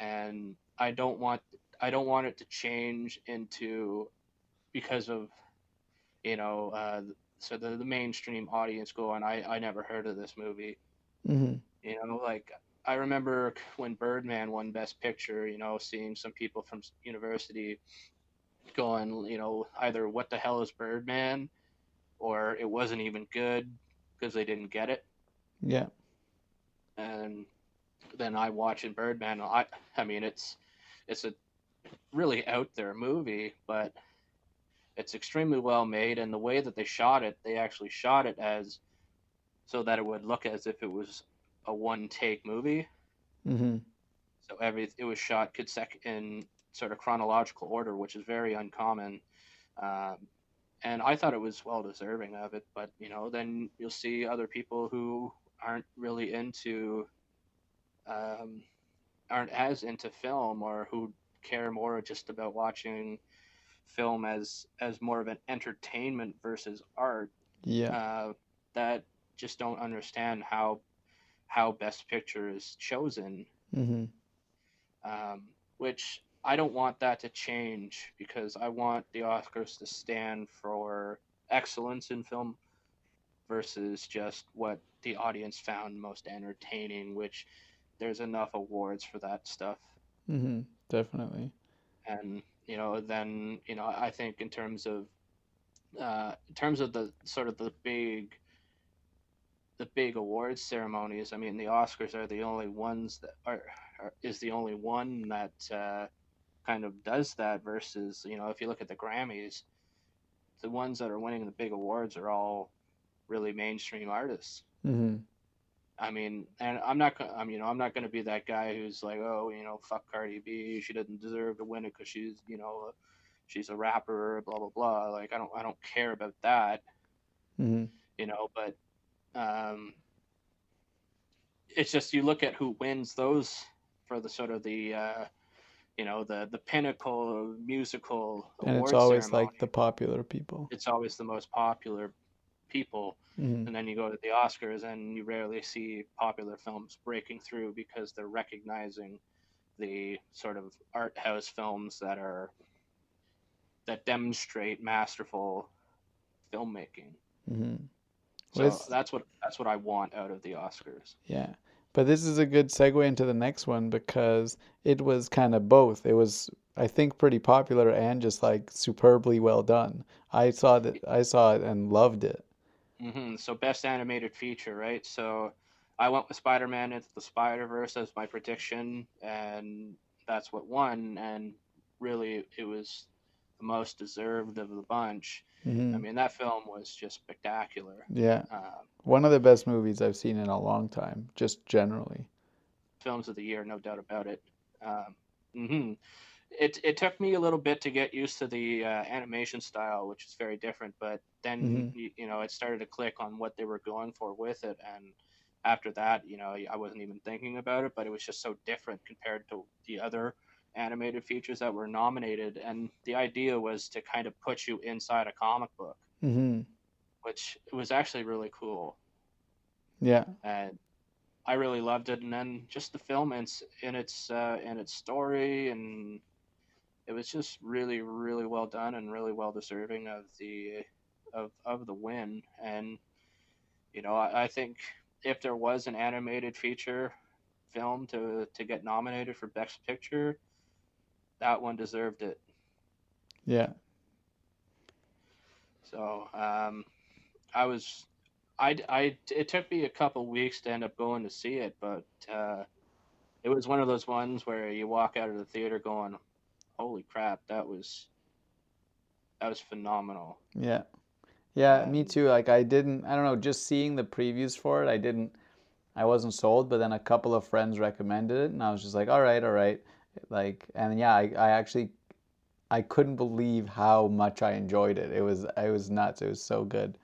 And I don't want I don't want it to change into because of you know uh, so the, the mainstream audience going I, I never heard of this movie Mm-hmm. you know like i remember when birdman won best picture you know seeing some people from university going you know either what the hell is birdman or it wasn't even good because they didn't get it Yeah. and then i watching birdman i i mean it's it's a really out there movie but it's extremely well made and the way that they shot it they actually shot it as so that it would look as if it was a one take movie Mm-hmm. so every it was shot could consec- in sort of chronological order which is very uncommon um, and i thought it was well deserving of it but you know then you'll see other people who aren't really into um, aren't as into film or who care more just about watching film as as more of an entertainment versus art Yeah. uh, that just don't understand how how best picture is chosen Mm-hmm. um, which I don't want that to change because I want the Oscars to stand for excellence in film versus just what the audience found most entertaining, which there's enough awards for that stuff. Mm-hmm. Definitely. And, you know, then, you know, I think in terms of, uh, in terms of the sort of the big, the big awards ceremonies, I mean, the Oscars are the only ones that are, are is the only one that, uh, kind of does that versus you know if you look at the grammys the ones that are winning the big awards are all really mainstream artists Mm-hmm. i mean and i'm not i'm you know i'm not gonna be that guy who's like oh you know fuck cardi b she doesn't deserve to win it because she's you know she's a rapper, blah blah blah. Like I don't I don't care about that, hmm you know. But um, it's just you look at who wins those for the sort of the uh, you know the the pinnacle of musical And it's always ceremony. like the popular people. It's always the most popular people, hmm and then you go to the Oscars and you rarely see popular films breaking through because they're recognizing the sort of art house films that are that demonstrate masterful filmmaking. hmm So Well, it's- that's what that's what I want out of the Oscars. Yeah. But this is a good segue into the next one because it was kind of both. It was, I think, pretty popular and just like superbly well done. I saw that I saw it and loved it. hmm So best animated feature, right? So I went with Spider-Man into the Spider-Verse as my prediction, and that's what won. And really, it was the most deserved of the bunch. hmm I mean, that film was just spectacular. Yeah. Uh, One of the best movies I've seen in a long time, just generally. films of the year, no doubt about it. Um, hmm It it took me a little bit to get used to the uh, animation style, which is very different. But then Mhm. you, you know it started to click on what they were going for with it, and after that, you know, I wasn't even thinking about it, but it was just so different compared to the other animated features that were nominated. And the idea was to kind of put you inside a comic book, hmm which was actually really cool. Yeah. and I really loved it. And then just the film and in its uh, in its story, and it was just really, really well done and really well deserving of the of of the win. And you know, I, I think if there was an animated feature film to to get nominated for Best Picture, that one deserved it. Yeah. So um, I was, I, I, it took me a couple weeks to end up going to see it, but uh, it was one of those ones where you walk out of the theater going, "Holy crap, that was, that was phenomenal." Yeah. Yeah, me Um, too. Like I didn't, I don't know, just seeing the previews for it, I didn't, I wasn't sold, but then a couple of friends recommended it and I was just like, all right, all right. Like, and yeah, I, I actually, I couldn't believe how much I enjoyed it. It was, it was nuts. It was so good.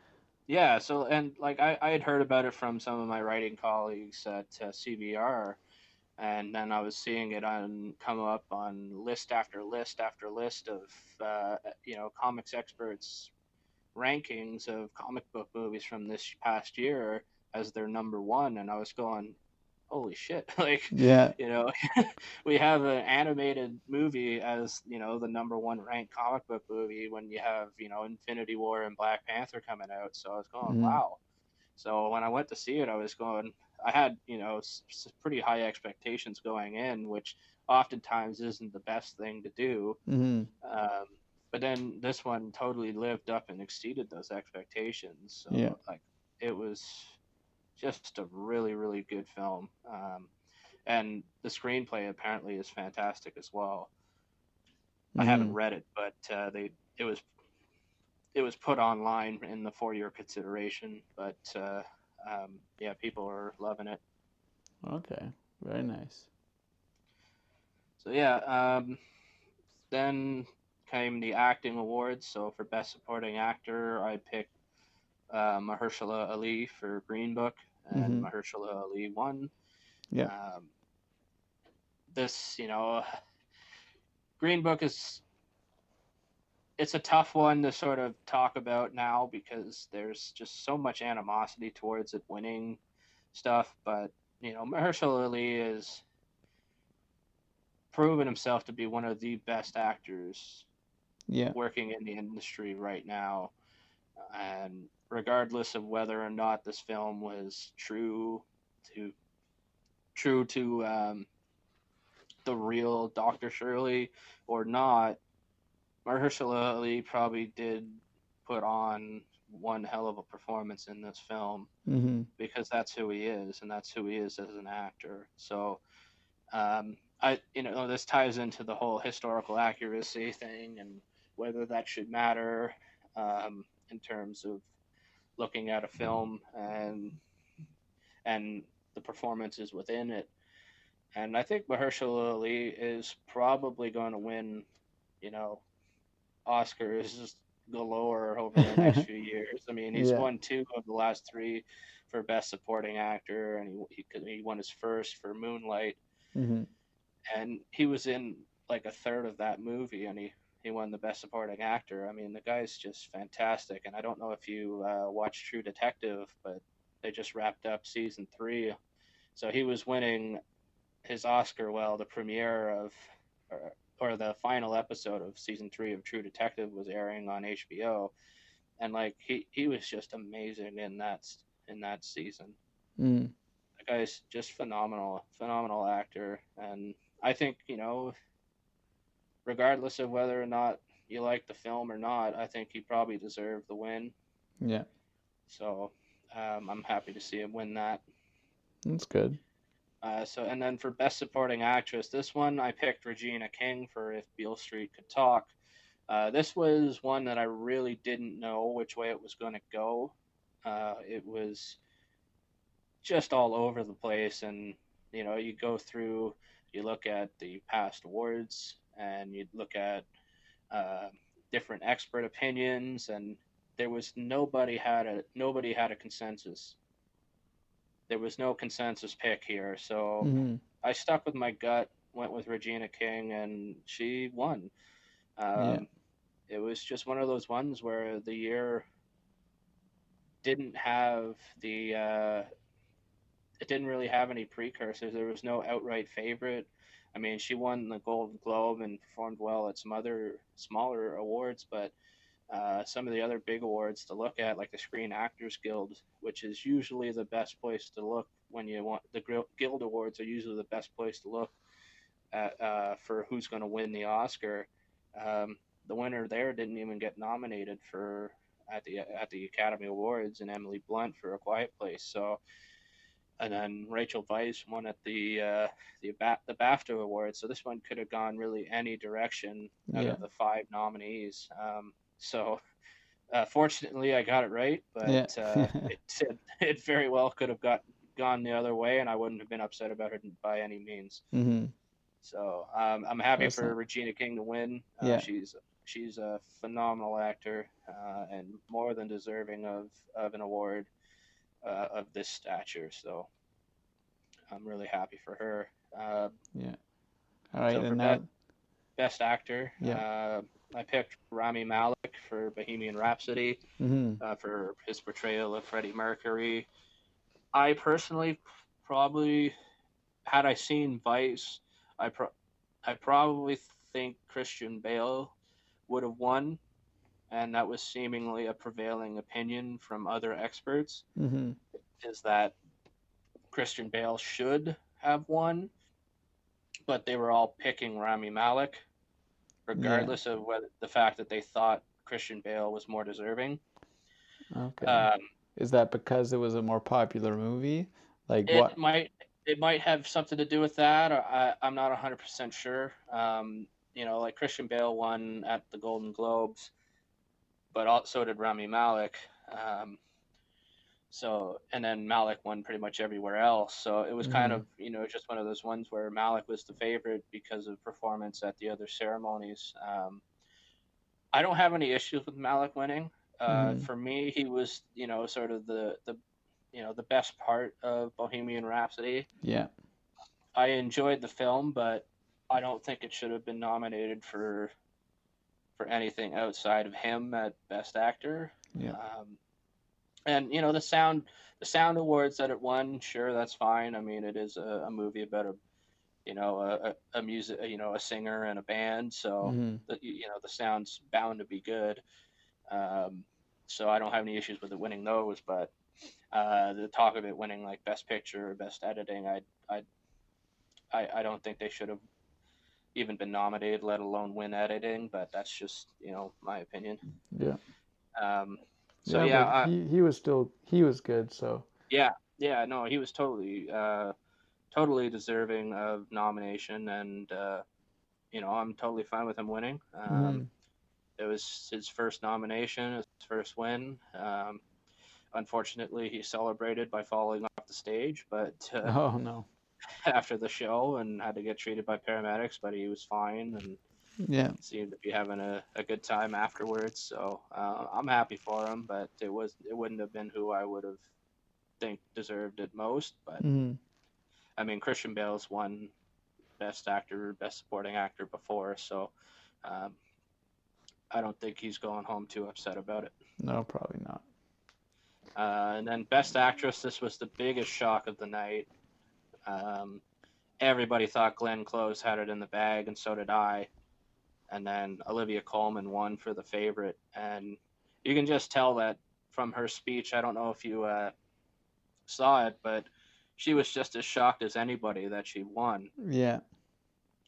Yeah. So and like I, I had heard about it from some of my writing colleagues at uh, CBR, and then I was seeing it on come up on list after list after list of uh, you know comics experts rankings of comic book movies from this past year as their number one, and I was going, holy shit! like Yeah. you know, we have an animated movie as you know the number one ranked comic book movie when you have you know Infinity War and Black Panther coming out. So I was going, Mhm. wow. So when I went to see it, I was going. I had you know pretty high expectations going in, which oftentimes isn't the best thing to do. hmm Um, but then this one totally lived up and exceeded those expectations. So Yeah. like it was just a really really good film. Um, and the screenplay apparently is fantastic as well. I haven't read it, but uh, they it was it was put online in the for your consideration. But uh, um, yeah, people are loving it. Okay. Very nice. So yeah, um, then came the acting awards. So for best supporting actor, I picked uh, Mahershala Ali for Green Book, and Mhm. Mahershala Ali won. Yeah. Um, this, you know, Green Book is it's a tough one to sort of talk about now because there's just so much animosity towards it winning stuff. But you know, Mahershala Ali is proven himself to be one of the best actors Yeah. working in the industry right now. And regardless of whether or not this film was true to true to um, the real Dr. Shirley or not, Mahershala Ali probably did put on one hell of a performance in this film hmm because that's who he is and that's who he is as an actor. So, um, I you know this ties into the whole historical accuracy thing and whether that should matter um, in terms of looking at a film and and the performances within it. And I think Mahershala Ali is probably going to win, you know, Oscars just galore over the next few years. I mean, he's Yeah. won two of the last three for Best Supporting Actor, and he he, he won his first for Moonlight, hmm and he was in like a third of that movie, and he he won the Best Supporting Actor. I mean, the guy's just fantastic, and I don't know if you uh, watch True Detective, but they just wrapped up season three, so he was winning his Oscar well. The premiere of or, or the final episode of season three of True Detective was airing on HBO, and like he he was just amazing in that in that season. Mm. The guy's just phenomenal, phenomenal actor, and I think you know, regardless of whether or not you like the film or not, I think he probably deserved the win. Yeah, So um, I'm happy to see him win that. that's good. Uh, so and then for best supporting actress, this one I picked Regina King for If Beale Street Could Talk. Uh, this was one that I really didn't know which way it was going to go. Uh, it was just all over the place, and you know, you go through, you look at the past awards, and you'd look at uh, different expert opinions, and there was nobody had a nobody had a consensus there was no consensus pick here. So hmm I stuck with my gut, went with Regina King, and she won. Um, Yeah. It was just one of those ones where the year didn't have the. Uh, it didn't really have any precursors. There was no outright favorite. I mean, she won the Golden Globe and performed well at some other smaller awards, but uh, some of the other big awards to look at, like the Screen Actors Guild, which is usually the best place to look when you want the Guild Awards are usually the best place to look at uh, for who's going to win the Oscar. Um, the winner there didn't even get nominated for at the at the Academy Awards, and Emily Blunt for A Quiet Place. So, and then Rachel Weisz won at the uh, the ba- the BAFTA Awards. So this one could have gone really any direction out Yeah. of the five nominees. Um, so. Uh, fortunately, I got it right, but Yeah. uh, it, it it very well could have got gone the other way, and I wouldn't have been upset about it by any means. hmm So um, I'm happy That's for Regina King to win. Uh, Yeah. she's she's a phenomenal actor uh, and more than deserving of, of an award uh, of this stature. So I'm really happy for her. Uh, yeah. All right, So and that- best actor, Yeah. uh, I picked Rami Malek for Bohemian Rhapsody. hmm uh, for his portrayal of Freddie Mercury. I personally probably, had I seen Vice, I pro- I probably think Christian Bale would have won, and that was seemingly a prevailing opinion from other experts. hmm Is that Christian Bale should have won, but they were all picking Rami Malek, regardless of whether the fact that they thought Christian Bale was more deserving. Okay. Um, Is that because it was a more popular movie? Like It what? might it might have something to do with that. I, I'm not 100% sure. Um, you know, like Christian Bale won at the Golden Globes, but also did Rami Malek. Um, so, and then Malek won pretty much everywhere else. So it was kind Mhm. of, you know, just one of those ones where Malek was the favorite because of performance at the other ceremonies. Um, I don't have any issues with Malek winning. Uh, Mhm. For me, he was, you know, sort of the the, you know, the best part of Bohemian Rhapsody. Yeah. I enjoyed the film, but I don't think it should have been nominated for for anything outside of him at Best Actor. Yeah. Um, and you know the sound the sound awards that it won, sure, that's fine. I mean, it is a, a movie about a you know a, a, music you know a singer and a band, so Mhm. the, you know the sound's bound to be good. Um, so I don't have any issues with it winning those, but uh, the talk of it winning like best picture or best editing, I I I, I don't think they should have even been nominated, let alone win editing. But that's just you know my opinion. Yeah. Um, so yeah, but I, he he was still he was good. So yeah, yeah. No, he was totally uh, totally deserving of nomination, and uh, you know I'm totally fine with him winning. Um, Mhm. It was his first nomination, his first win. Um, unfortunately, he celebrated by falling off the stage, but uh, oh no. after the show and had to get treated by paramedics, but he was fine and Yeah. seemed to be having a, a good time afterwards. So uh, I'm happy for him, but it was it wouldn't have been who I would have think deserved it most. But hmm I mean, Christian Bale's won Best Actor, Best Supporting Actor before, so um, I don't think he's going home too upset about it. No, probably not. Uh, and then Best Actress, this was the biggest shock of the night. Um, everybody thought Glenn Close had it in the bag, and so did I. And then Olivia Colman won for the favorite, and you can just tell that from her speech. I don't know if you uh, saw it, but she was just as shocked as anybody that she won. Yeah.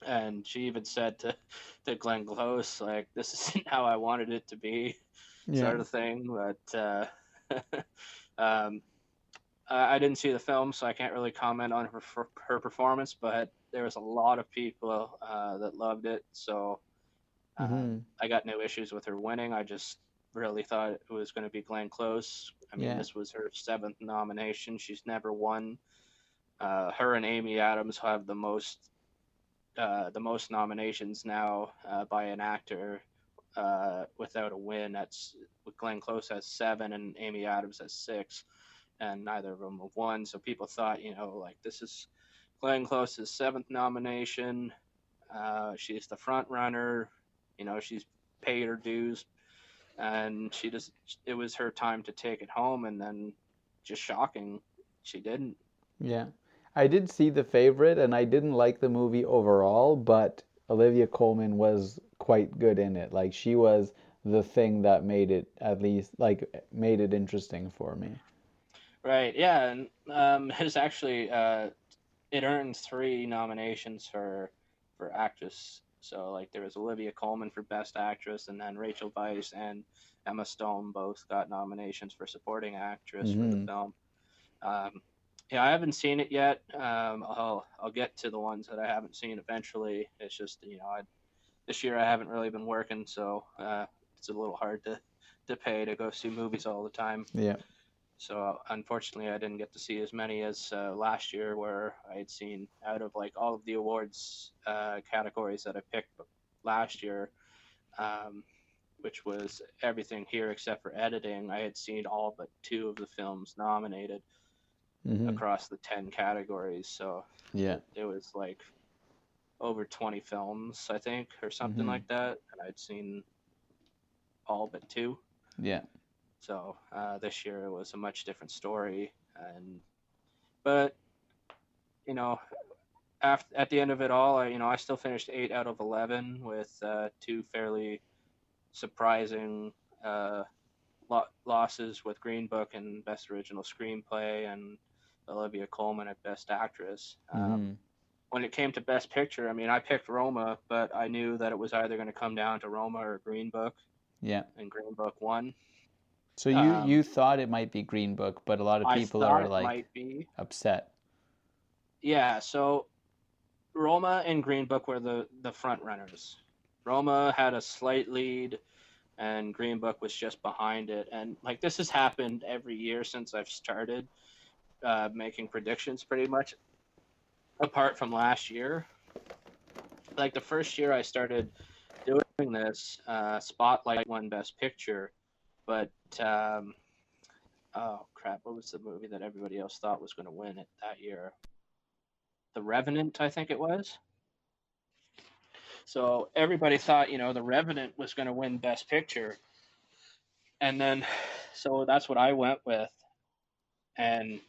And she even said to, to Glenn Close, like, "This isn't how I wanted it to be." Yeah. sort of thing. But uh, um, I I didn't see the film, so I can't really comment on her her- performance. But there was a lot of people uh, that loved it, so uh, hmm I got no issues with her winning. I just really thought it was going to be Glenn Close. I mean, Yeah. this was her seventh nomination. She's never won. Uh, her and Amy Adams have the most uh, the most nominations now uh, by an actor uh, without a win. That's Glenn Close has seven and Amy Adams has six, and neither of them have won. So people thought, you know, like this is Glenn Close's seventh nomination. Uh, she's the front runner. You know, she's paid her dues, and she just it was her time to take it home. And then, just shocking, she didn't. Yeah. I did see the favorite and I didn't like the movie overall, but Olivia Colman was quite good in it. Like she was the thing that made it at least like made it interesting for me. Right. Yeah, and um, it's actually uh, it earned three nominations for for actress. So like there was Olivia Colman for Best Actress, and then Rachel Weisz and Emma Stone both got nominations for Supporting Actress for the Mhm. film. Um, yeah, I haven't seen it yet. Um, I'll I'll get to the ones that I haven't seen eventually. It's just you know I, this year I haven't really been working, so uh, it's a little hard to to pay to go see movies all the time. Yeah. So unfortunately, I didn't get to see as many as uh, last year, where I had seen out of like all of the awards uh, categories that I picked last year, um, which was everything here except for editing. I had seen all but two of the films nominated hmm across the ten categories. So Yeah. it was like over twenty films, I think, or something Mhm. like that, and I'd seen all but two. Yeah. So uh, this year it was a much different story, and but you know, after, at the end of it all, I, you know, I still finished eight out of eleven with uh, two fairly surprising uh, lo- losses with Green Book and Best Original Screenplay, and Olivia Colman at Best Actress. Um, Mhm. when it came to Best Picture, I mean, I picked Roma, but I knew that it was either going to come down to Roma or Green Book, Yeah. and Green Book won. So you Um, you thought it might be Green Book, but a lot of people are like upset. Yeah, so Roma and Green Book were the, the front runners. Roma had a slight lead, and Green Book was just behind it. And like this has happened every year since I've started uh, making predictions, pretty much, apart from last year. Like the first year I started doing this, uh, Spotlight won Best Picture, but um, oh crap, what was the movie that everybody else thought was going to win it that year? The Revenant, I think it was. So everybody thought, you know, The Revenant was going to win Best Picture. And then, so that's what I went with. And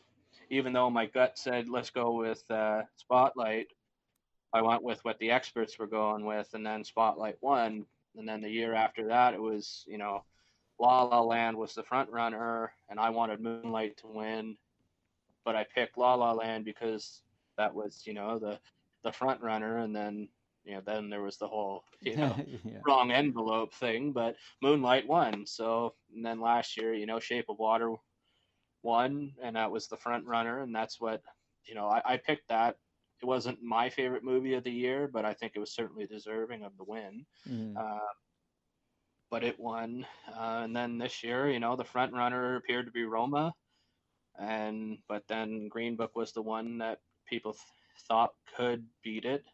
even though my gut said, let's go with uh, Spotlight, I went with what the experts were going with. And then Spotlight won. And then the year after that, it was, you know, La La Land was the front runner. And I wanted Moonlight to win. But I picked La La Land because that was, you know, the, the front runner. And then, you know, then there was the whole, you know, yeah. wrong envelope thing, but Moonlight won. So and then last year, you know, Shape of Water won, and that was the front runner, and that's what you know. I, I picked that. It wasn't my favorite movie of the year, but I think it was certainly deserving of the win. Mhm. Uh, but it won, uh, and then this year, you know, the front runner appeared to be Roma, and but then Green Book was the one that people th- thought could beat it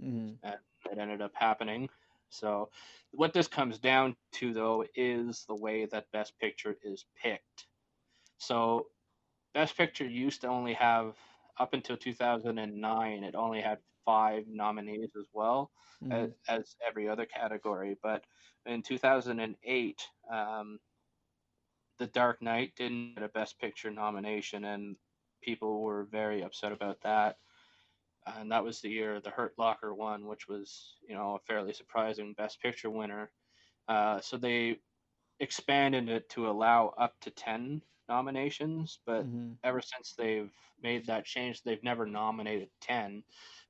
Mhm. And it ended up happening. So, what this comes down to, though, is the way that Best Picture is picked. So, Best Picture used to only have, up until 2009, it only had five nominees as well Mhm. as, as every other category. But in 2008, um, The Dark Knight didn't get a Best Picture nomination, and people were very upset about that. And that was the year the Hurt Locker won, which was, you know, a fairly surprising Best Picture winner. Uh, so they expanded it to allow up to 10 nominations, but Mhm. ever since they've made that change, they've never nominated 10.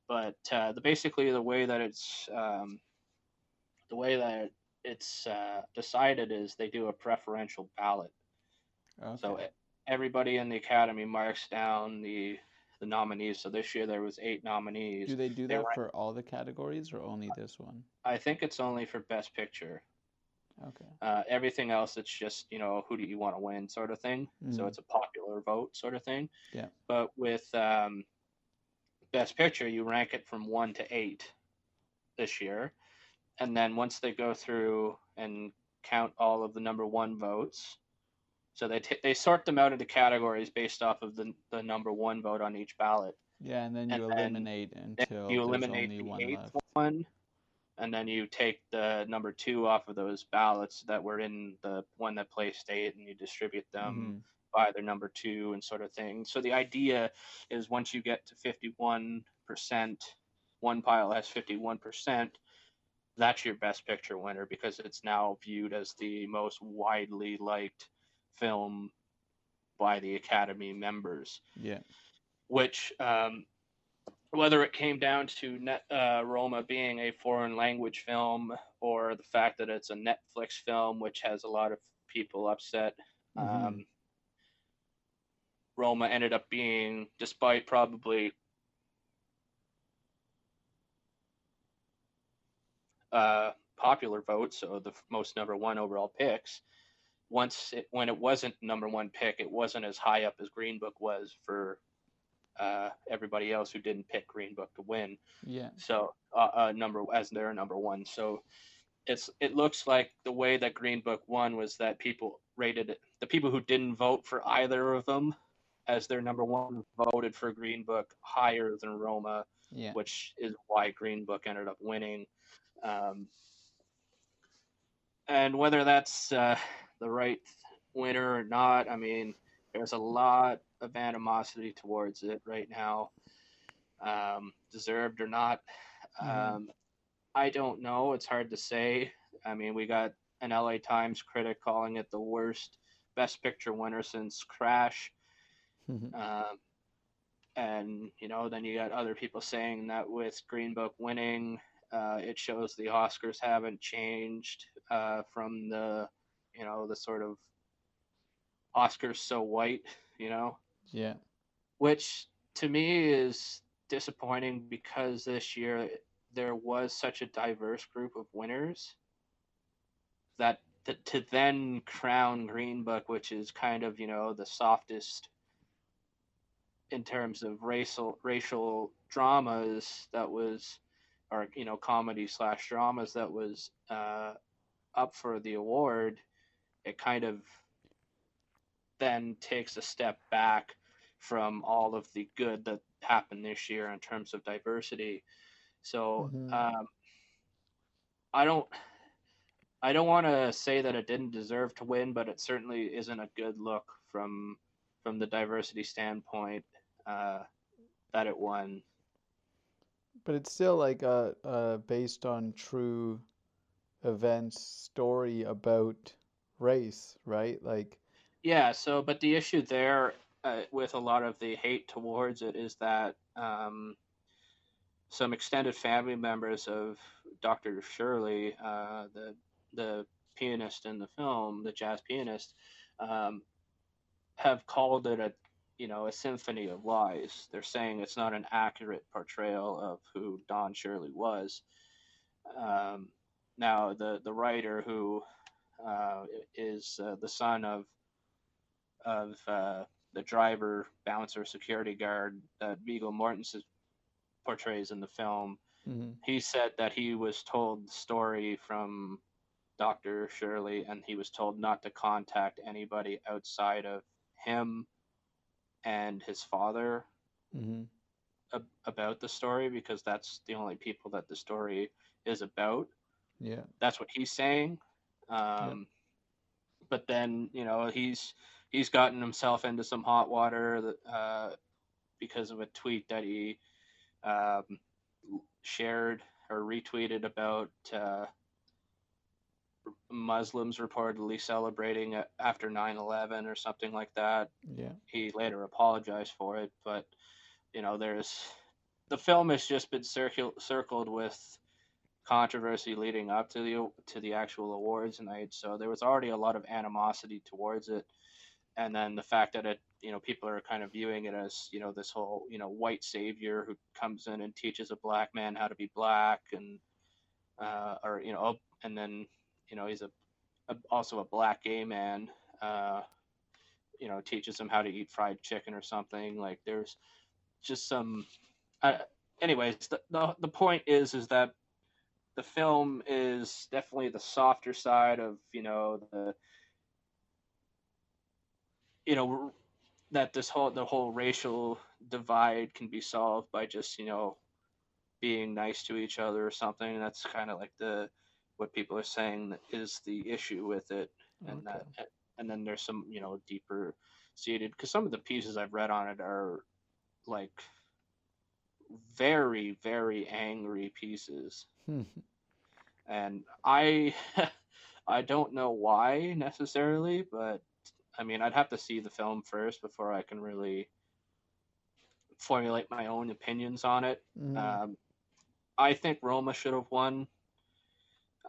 But uh, the, basically, the way that it's um, the way that it's uh, decided is they do a preferential ballot. Okay. So everybody in the academy marks down the the nominees. So this year there was eight nominees. Do they do that for all the categories or only this one? I think it's only for best picture. Okay. Uh, everything else, it's just you know who do you want to win sort of thing. So Mhm. it's a popular vote sort of thing. Yeah. But with um, best picture, you rank it from one to eight this year, and then once they go through and count all of the number one votes, so they t- they sort them out into categories based off of the the number one vote on each ballot. Yeah, and then you then- eliminate Then until you eliminate only the one eighth left. one, and then you take the number two off of those ballots that were in the one that placed eight, and you distribute them Mhm. By their number two and sort of thing. So the idea is once you get to fifty-one percent, one pile has fifty-one percent. That's your best picture winner because it's now viewed as the most widely liked film by the Academy members Yeah. which um, whether it came down to net, uh, Roma being a foreign language film or the fact that it's a Netflix film, which has a lot of people upset. Mhm. Um, Roma ended up being, despite probably uh, popular votes, so the most number one overall picks. Once it, when it wasn't number one pick, it wasn't as high up as Green Book was for uh, everybody else who didn't pick Green Book to win. Yeah. So uh, uh, number as their number one. So it's it looks like the way that Green Book won was that people rated it. The people who didn't vote for either of them as their number one voted for Green Book higher than Roma, Yeah. which is why Green Book ended up winning. Um, and whether that's uh, the right winner or not, I mean, there's a lot of animosity towards it right now, um, deserved or not. Um, I don't know. It's hard to say. I mean, we got an LA Times critic calling it the worst Best Picture winner since Crash. Mhm. Um, and you know, then you got other people saying that with Green Book winning, uh, it shows the Oscars haven't changed uh, from the, you know, the sort of Oscars so white, you know, yeah. which to me is disappointing because this year there was such a diverse group of winners that to, to then crown Green Book, which is kind of you know the softest in terms of racial racial dramas that was or you know comedy slash dramas that was uh, up for the award it kind of then takes a step back from all of the good that happened this year in terms of diversity so Mhm. um, i don't i don't want to say that it didn't deserve to win but it certainly isn't a good look from from the diversity standpoint uh, that it won. But it's still like a, a based on true events story about race, right? Like, Yeah. So, but the issue there uh, with a lot of the hate towards it is that um, some extended family members of Dr. Shirley, uh, the the pianist in the film, the jazz pianist, um, have called it a you know a symphony of lies. They're saying it's not an accurate portrayal of who Don Shirley was. Um, now, the the writer who uh, is uh, the son of of uh, the driver, bouncer, security guard that Viggo Mortensen portrays in the film. hmm he said that he was told the story from Dr. Shirley and he was told not to contact anybody outside of him and his father hmm ab- about the story because that's the only people that the story is about. Yeah. That's what he's saying. Um, But then you know he's he's gotten himself into some hot water uh, because of a tweet that he um, shared or retweeted about uh, Muslims reportedly celebrating after 9/11 or something like that. Yeah. He later apologized for it, but you know there's the film has just been circul- circled with controversy leading up to the to the actual awards night so there was already a lot of animosity towards it and then the fact that it you know people are kind of viewing it as you know this whole you know white savior who comes in and teaches a black man how to be black and uh, or you know and then you know he's a, a also a black gay man uh, you know teaches him how to eat fried chicken or something. Like there's just some uh, anyways the, the the point is is that the film is definitely the softer side of you know the you know that this whole the whole racial divide can be solved by just you know being nice to each other or something. That's kind of like the what people are saying is the issue with it and Okay. that and then there's some you know deeper seated because some of the pieces i've read on it are like very very angry pieces and I I don't know why necessarily, but I mean I'd have to see the film first before I can really formulate my own opinions on it. Mhm. Um, I think Roma should have won,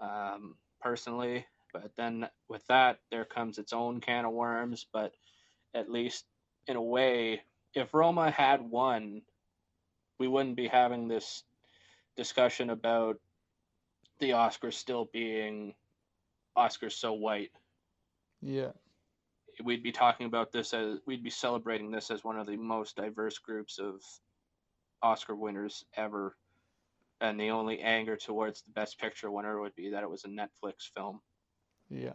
um, personally, but then with that there comes its own can of worms. But at least in a way, if Roma had won, we wouldn't be having this discussion about the Oscars still being Oscars so white. yeah. We'd be talking about this as we'd be celebrating this as one of the most diverse groups of Oscar winners ever. And the only anger towards the best picture winner would be that it was a Netflix film. Yeah.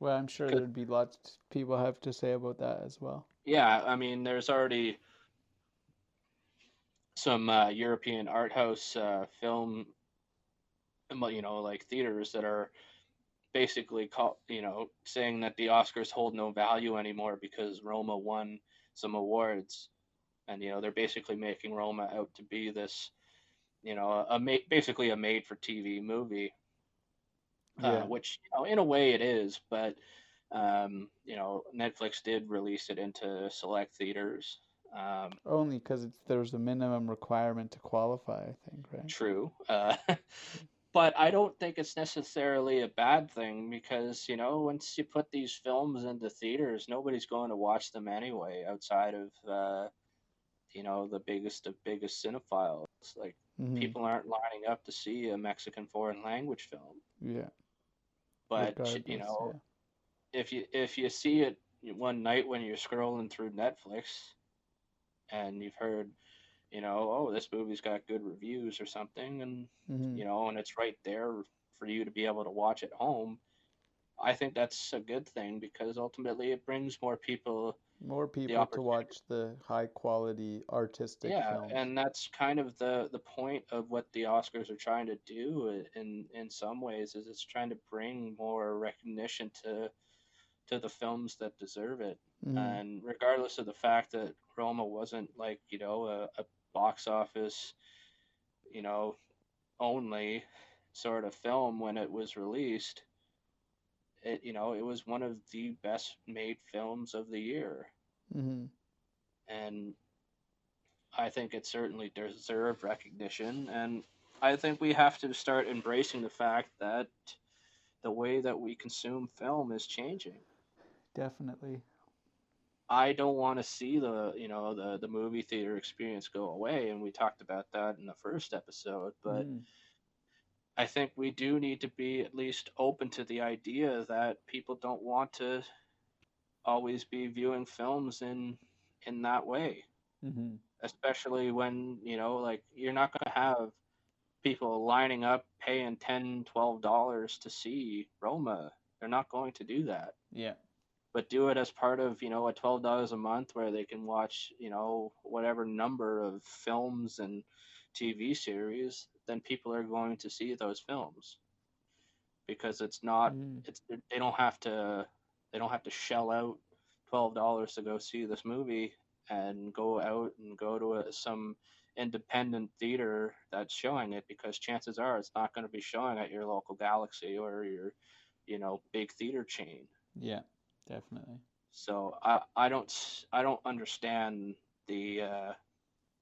Well, I'm sure there'd be lots people have to say about that as well. Yeah, I mean, there's already some uh, European art house uh, film, um, you know, like theaters that are basically call, you know, saying that the Oscars hold no value anymore because Roma won some awards, and you know they're basically making Roma out to be this, you know, a ma- basically a made-for-TV movie, uh, which you know, in a way it is, but um, you know, Netflix did release it into select theaters. Um, Only because there's a minimum requirement to qualify, I think, right? true. Uh, but I don't think it's necessarily a bad thing because, you know, once you put these films into theaters, nobody's going to watch them anyway outside of, uh, you know, the biggest of biggest cinephiles. Like, Mhm. people aren't lining up to see a Mexican foreign language film. Yeah. But, you regardless, know, if you if you see it one night when you're scrolling through Netflix and you've heard, you know, oh, this movie's got good reviews or something, and yeah. Mhm. you know, and it's right there for you to be able to watch at home. I think that's a good thing because ultimately it brings more people. More people to watch the high quality artistic yeah, films. and that's kind of the the point of what the Oscars are trying to do in in some ways is it's trying to bring more recognition to to the films that deserve it. Mhm. and regardless of the fact that Roma wasn't like you know a, a box office, you know, only sort of film when it was released, it you know it was one of the best made films of the year, Mhm. and I think it certainly deserved recognition, and I think we have to start embracing the fact that the way that we consume film is changing. Definitely. I don't want to see the you know the the movie theater experience go away, and we talked about that in the first episode. But Mhm. I think we do need to be at least open to the idea that people don't want to always be viewing films in in that way, Mhm. especially when you know like you're not going to have people lining up paying 10 12 dollars to see roma they're not going to do that Yeah. but do it as part of you know a twelve dollars a month where they can watch you know whatever number of films and TV series, then people are going to see those films because it's not Mm. it's they don't have to they don't have to shell out twelve dollars to go see this movie and go out and go to a, some independent theater that's showing it because chances are it's not going to be showing at your local Galaxy or your you know big theater chain. Yeah. Definitely. So I I don't i don't understand the uh,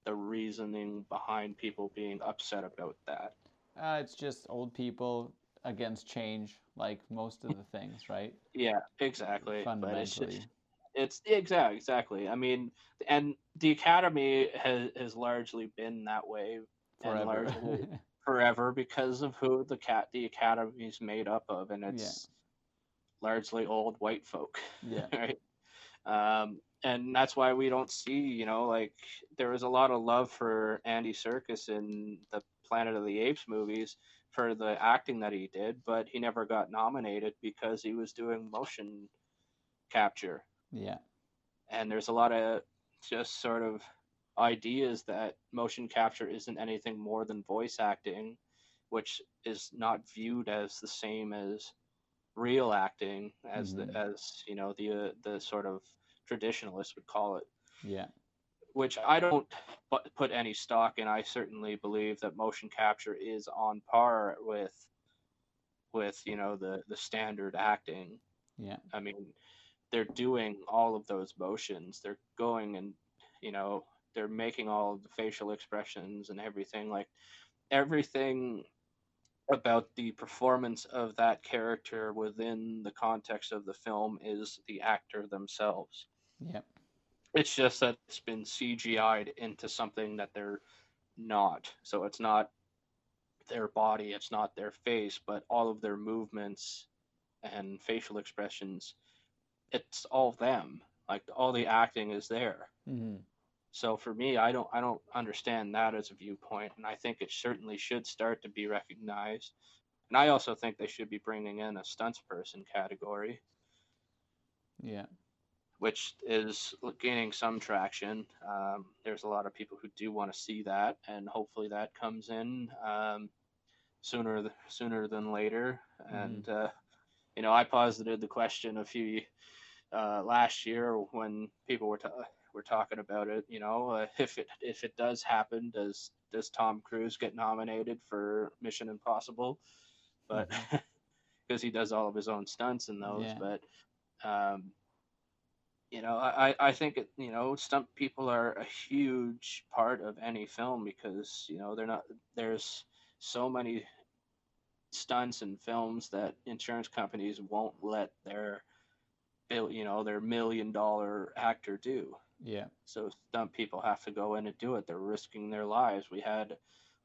the reasoning behind people being upset about that. Uh, it's just old people against change, like most of the things, right? Yeah, exactly. But it's Fundamentally. it's exactly exactly. I mean, and the academy has has largely been that way and Forever. largely forever because of who the cat the academy's made up of, and it's largely old white folk. yeah. right? Um, and that's why we don't see, you know, like there was a lot of love for Andy Serkis in the Planet of the Apes movies for the acting that he did, but he never got nominated because he was doing motion capture. Yeah. And there's a lot of just sort of ideas that motion capture isn't anything more than voice acting, which is not viewed as the same as real acting as Mhm. the as you know the uh, the sort of traditionalists would call it Yeah. which I don't put any stock in I certainly believe that motion capture is on par with with you know the the standard acting Yeah. I mean they're doing all of those motions they're going and you know they're making all the facial expressions and everything like everything about the performance of that character within the context of the film is the actor themselves. Yeah. It's just that it's been CGI'd into something that they're not. So it's not their body, it's not their face, but all of their movements and facial expressions, it's all them. Like all the acting is there. hmm So for me, I don't I don't understand that as a viewpoint, and I think it certainly should start to be recognized. And I also think they should be bringing in a stunts person category, Yeah. which is gaining some traction. Um, there's a lot of people who do want to see that, and hopefully that comes in um, sooner th- sooner than later. And uh, you know, I posited the question a few uh, last year when people were ta- were talking about it. You know, uh, if it if it does happen, does does Tom Cruise get nominated for Mission Impossible? But because he does all of his own stunts in those, Yeah. but um, you know, I, I think it, you know, stunt people are a huge part of any film because you know they're not there's so many stunts and films that insurance companies won't let their bill you know their million dollar actor do Yeah. so stunt people have to go in and do it they're risking their lives we had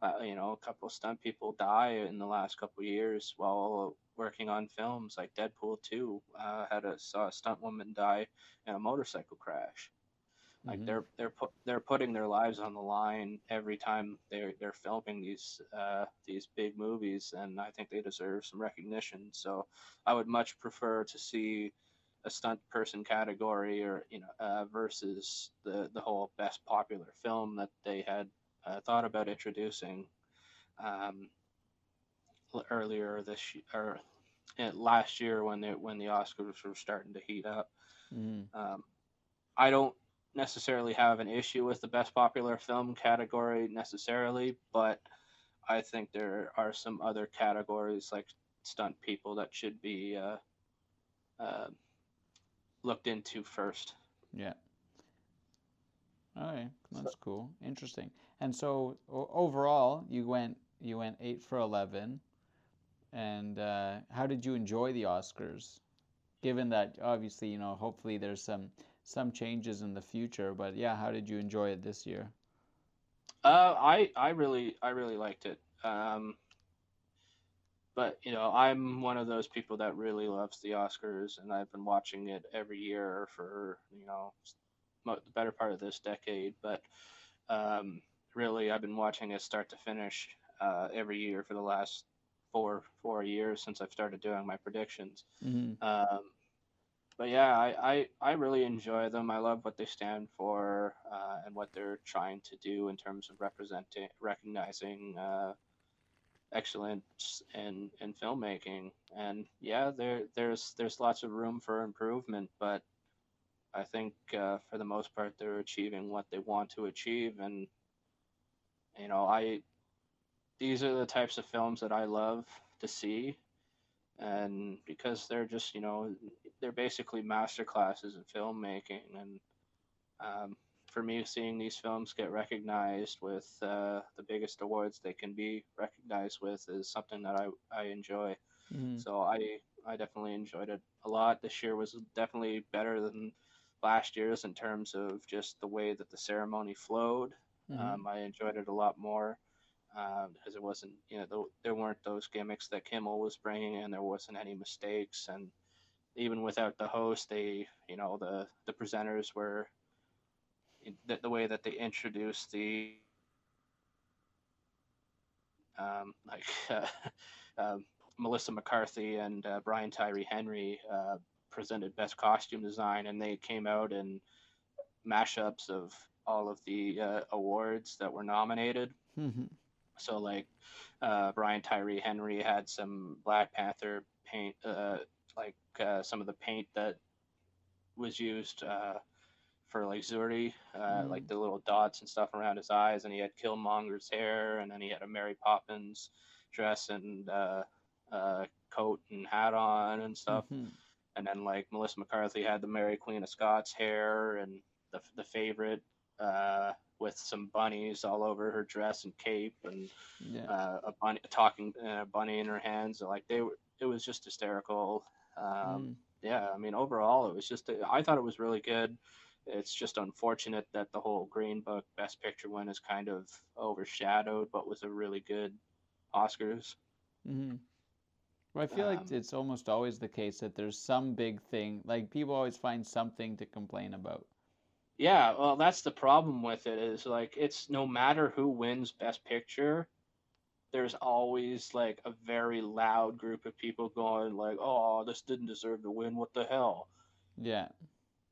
uh, you know a couple of stunt people die in the last couple of years while working on films like deadpool 2 uh, had a saw a stunt woman die in a motorcycle crash like Mhm. they're they're put they're putting their lives on the line every time they're they're filming these uh, these big movies, and I think they deserve some recognition. So I would much prefer to see a stunt person category, or you know, uh, versus the the whole best popular film that they had uh, thought about introducing um, earlier this y- or uh, last year when they when the Oscars were starting to heat up. Mhm. Um, I don't necessarily have an issue with the best popular film category necessarily, but I think there are some other categories like stunt people that should be uh, uh, looked into first. Yeah. All right, that's cool. Interesting. And so overall, you went you went eight for eleven. And uh, how did you enjoy the Oscars? Given that obviously, you know, hopefully there's some some changes in the future, but yeah, how did you enjoy it this year? Uh, I I really I really liked it. Um, but you know, I'm one of those people that really loves the Oscars, and I've been watching it every year for you know the better part of this decade. But um, really, I've been watching it start to finish. uh, every year for the last four four years since I've started doing my predictions. Mm-hmm. Um, but yeah, I, I, I really enjoy them. I love what they stand for uh, and what they're trying to do in terms of representing, recognizing uh, excellence in, in filmmaking. And yeah, there there's there's lots of room for improvement, but I think uh, for the most part they're achieving what they want to achieve. And you know, I these are the types of films that I love to see and because they're just you know they're basically master classes in filmmaking and um, for me seeing these films get recognized with uh, the biggest awards they can be recognized with is something that i, I enjoy Mm-hmm. so i i definitely enjoyed it a lot this year was definitely better than last year's in terms of just the way that the ceremony flowed Mm-hmm. um, i enjoyed it a lot more um, because it wasn't, you know, th- there weren't those gimmicks that Kimmel was bringing and There wasn't any mistakes, and even without the host, they, you know, the the presenters were the, the way that they introduced the, um, like uh, uh, Melissa McCarthy and uh, Brian Tyree Henry uh, presented best costume design, and they came out in mashups of all of the uh, awards that were nominated. Mm-hmm. So like uh, Brian Tyree Henry had some Black Panther paint, uh, like uh, some of the paint that was used uh, for like Zuri, uh, Mm. like the little dots and stuff around his eyes, and he had Killmonger's hair, and then he had a Mary Poppins dress and uh, uh, coat and hat on and stuff, Mm-hmm. and then like Melissa McCarthy had the Mary Queen of Scots hair and the the favorite. Uh, with some bunnies all over her dress and cape, and Yeah. uh, a bunny a talking uh, bunny in her hands. Like they were, it was just hysterical. Um, Mm. Yeah, I mean, overall, it was just. I thought it was really good. It's just unfortunate that the whole Green Book Best Picture win is kind of overshadowed, but was a really good Oscars. Mm-hmm. Well, I feel like Um, it's almost always the case that there's some big thing, like people always find something to complain about. Yeah, well, that's the problem with it is like it's no matter who wins Best Picture, there's always like a very loud group of people going like, "Oh, this didn't deserve to win. What the hell?" Yeah.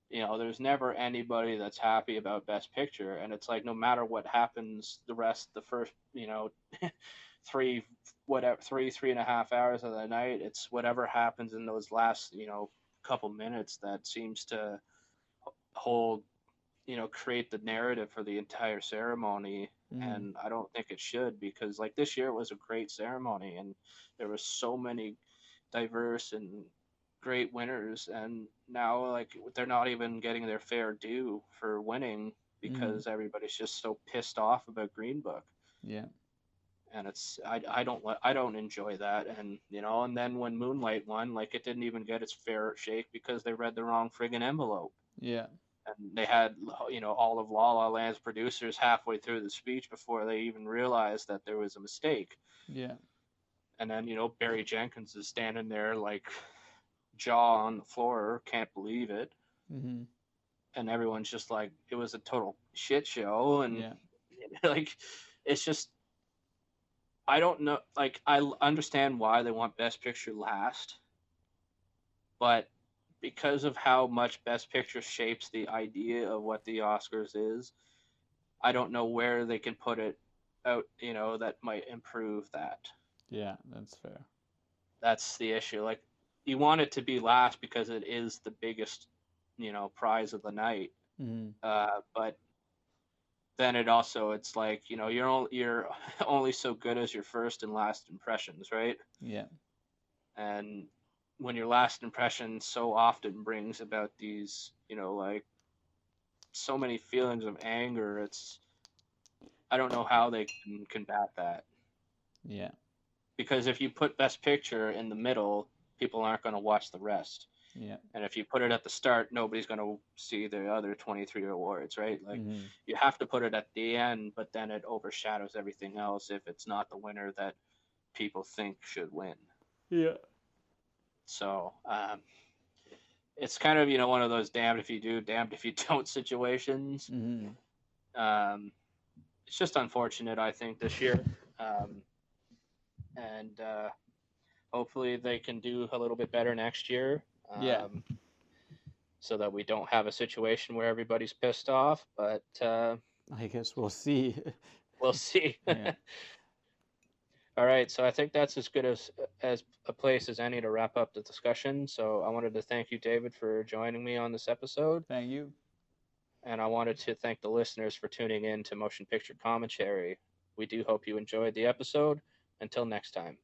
You know, there's never anybody that's happy about Best Picture, and it's like no matter what happens, the rest, the first, you know, three, whatever, three, three and a half hours of the night, it's whatever happens in those last, you know, couple minutes that seems to hold, you know, create the narrative for the entire ceremony Mhm. and I don't think it should because like this year was a great ceremony and there was so many diverse and great winners and now like they're not even getting their fair due for winning because mm-hmm. everybody's just so pissed off about Green Book Yeah. and it's I, I don't I don't enjoy that and you know and then when Moonlight won like it didn't even get its fair shake because they read the wrong friggin' envelope Yeah. and they had you know all of La La Land's producers halfway through the speech before they even realized that there was a mistake. Yeah. And then you know Barry Jenkins is standing there like jaw on the floor, can't believe it, Mm-hmm. and everyone's just like it was a total shit show, and Yeah. like it's just I don't know. Like I understand why they want Best Picture last, but because of how much Best Picture shapes the idea of what the Oscars is, I don't know where they can put it out. You know that might improve that. Yeah. That's fair. That's the issue. Like you want it to be last because it is the biggest, you know, prize of the night. Mm-hmm. Uh, but then it also it's like you know you're only you're only so good as your first and last impressions, right? Yeah. And when your last impression so often brings about these, you know, like so many feelings of anger, it's I don't know how they can combat that Yeah. because if you put Best Picture in the middle, people aren't going to watch the rest. Yeah. And if you put it at the start, nobody's going to see the other 23 awards, right? Like mm-hmm. you have to put it at the end, but then it overshadows everything else if it's not the winner that people think should win. Yeah. So um, it's kind of you know one of those damned if you do, damned if you don't situations. Mm-hmm. Um, it's just unfortunate, I think, this year. Um, and uh, hopefully they can do a little bit better next year. Um, Yeah. So that we don't have a situation where everybody's pissed off, but uh, I guess we'll see. we'll see. Yeah. All right, so I think that's as good as as a place as any to wrap up the discussion. So I wanted to thank you, David, for joining me on this episode, Thank you. and I wanted to thank the listeners for tuning in to Motion Picture Commentary. We do hope you enjoyed the episode. Until next time.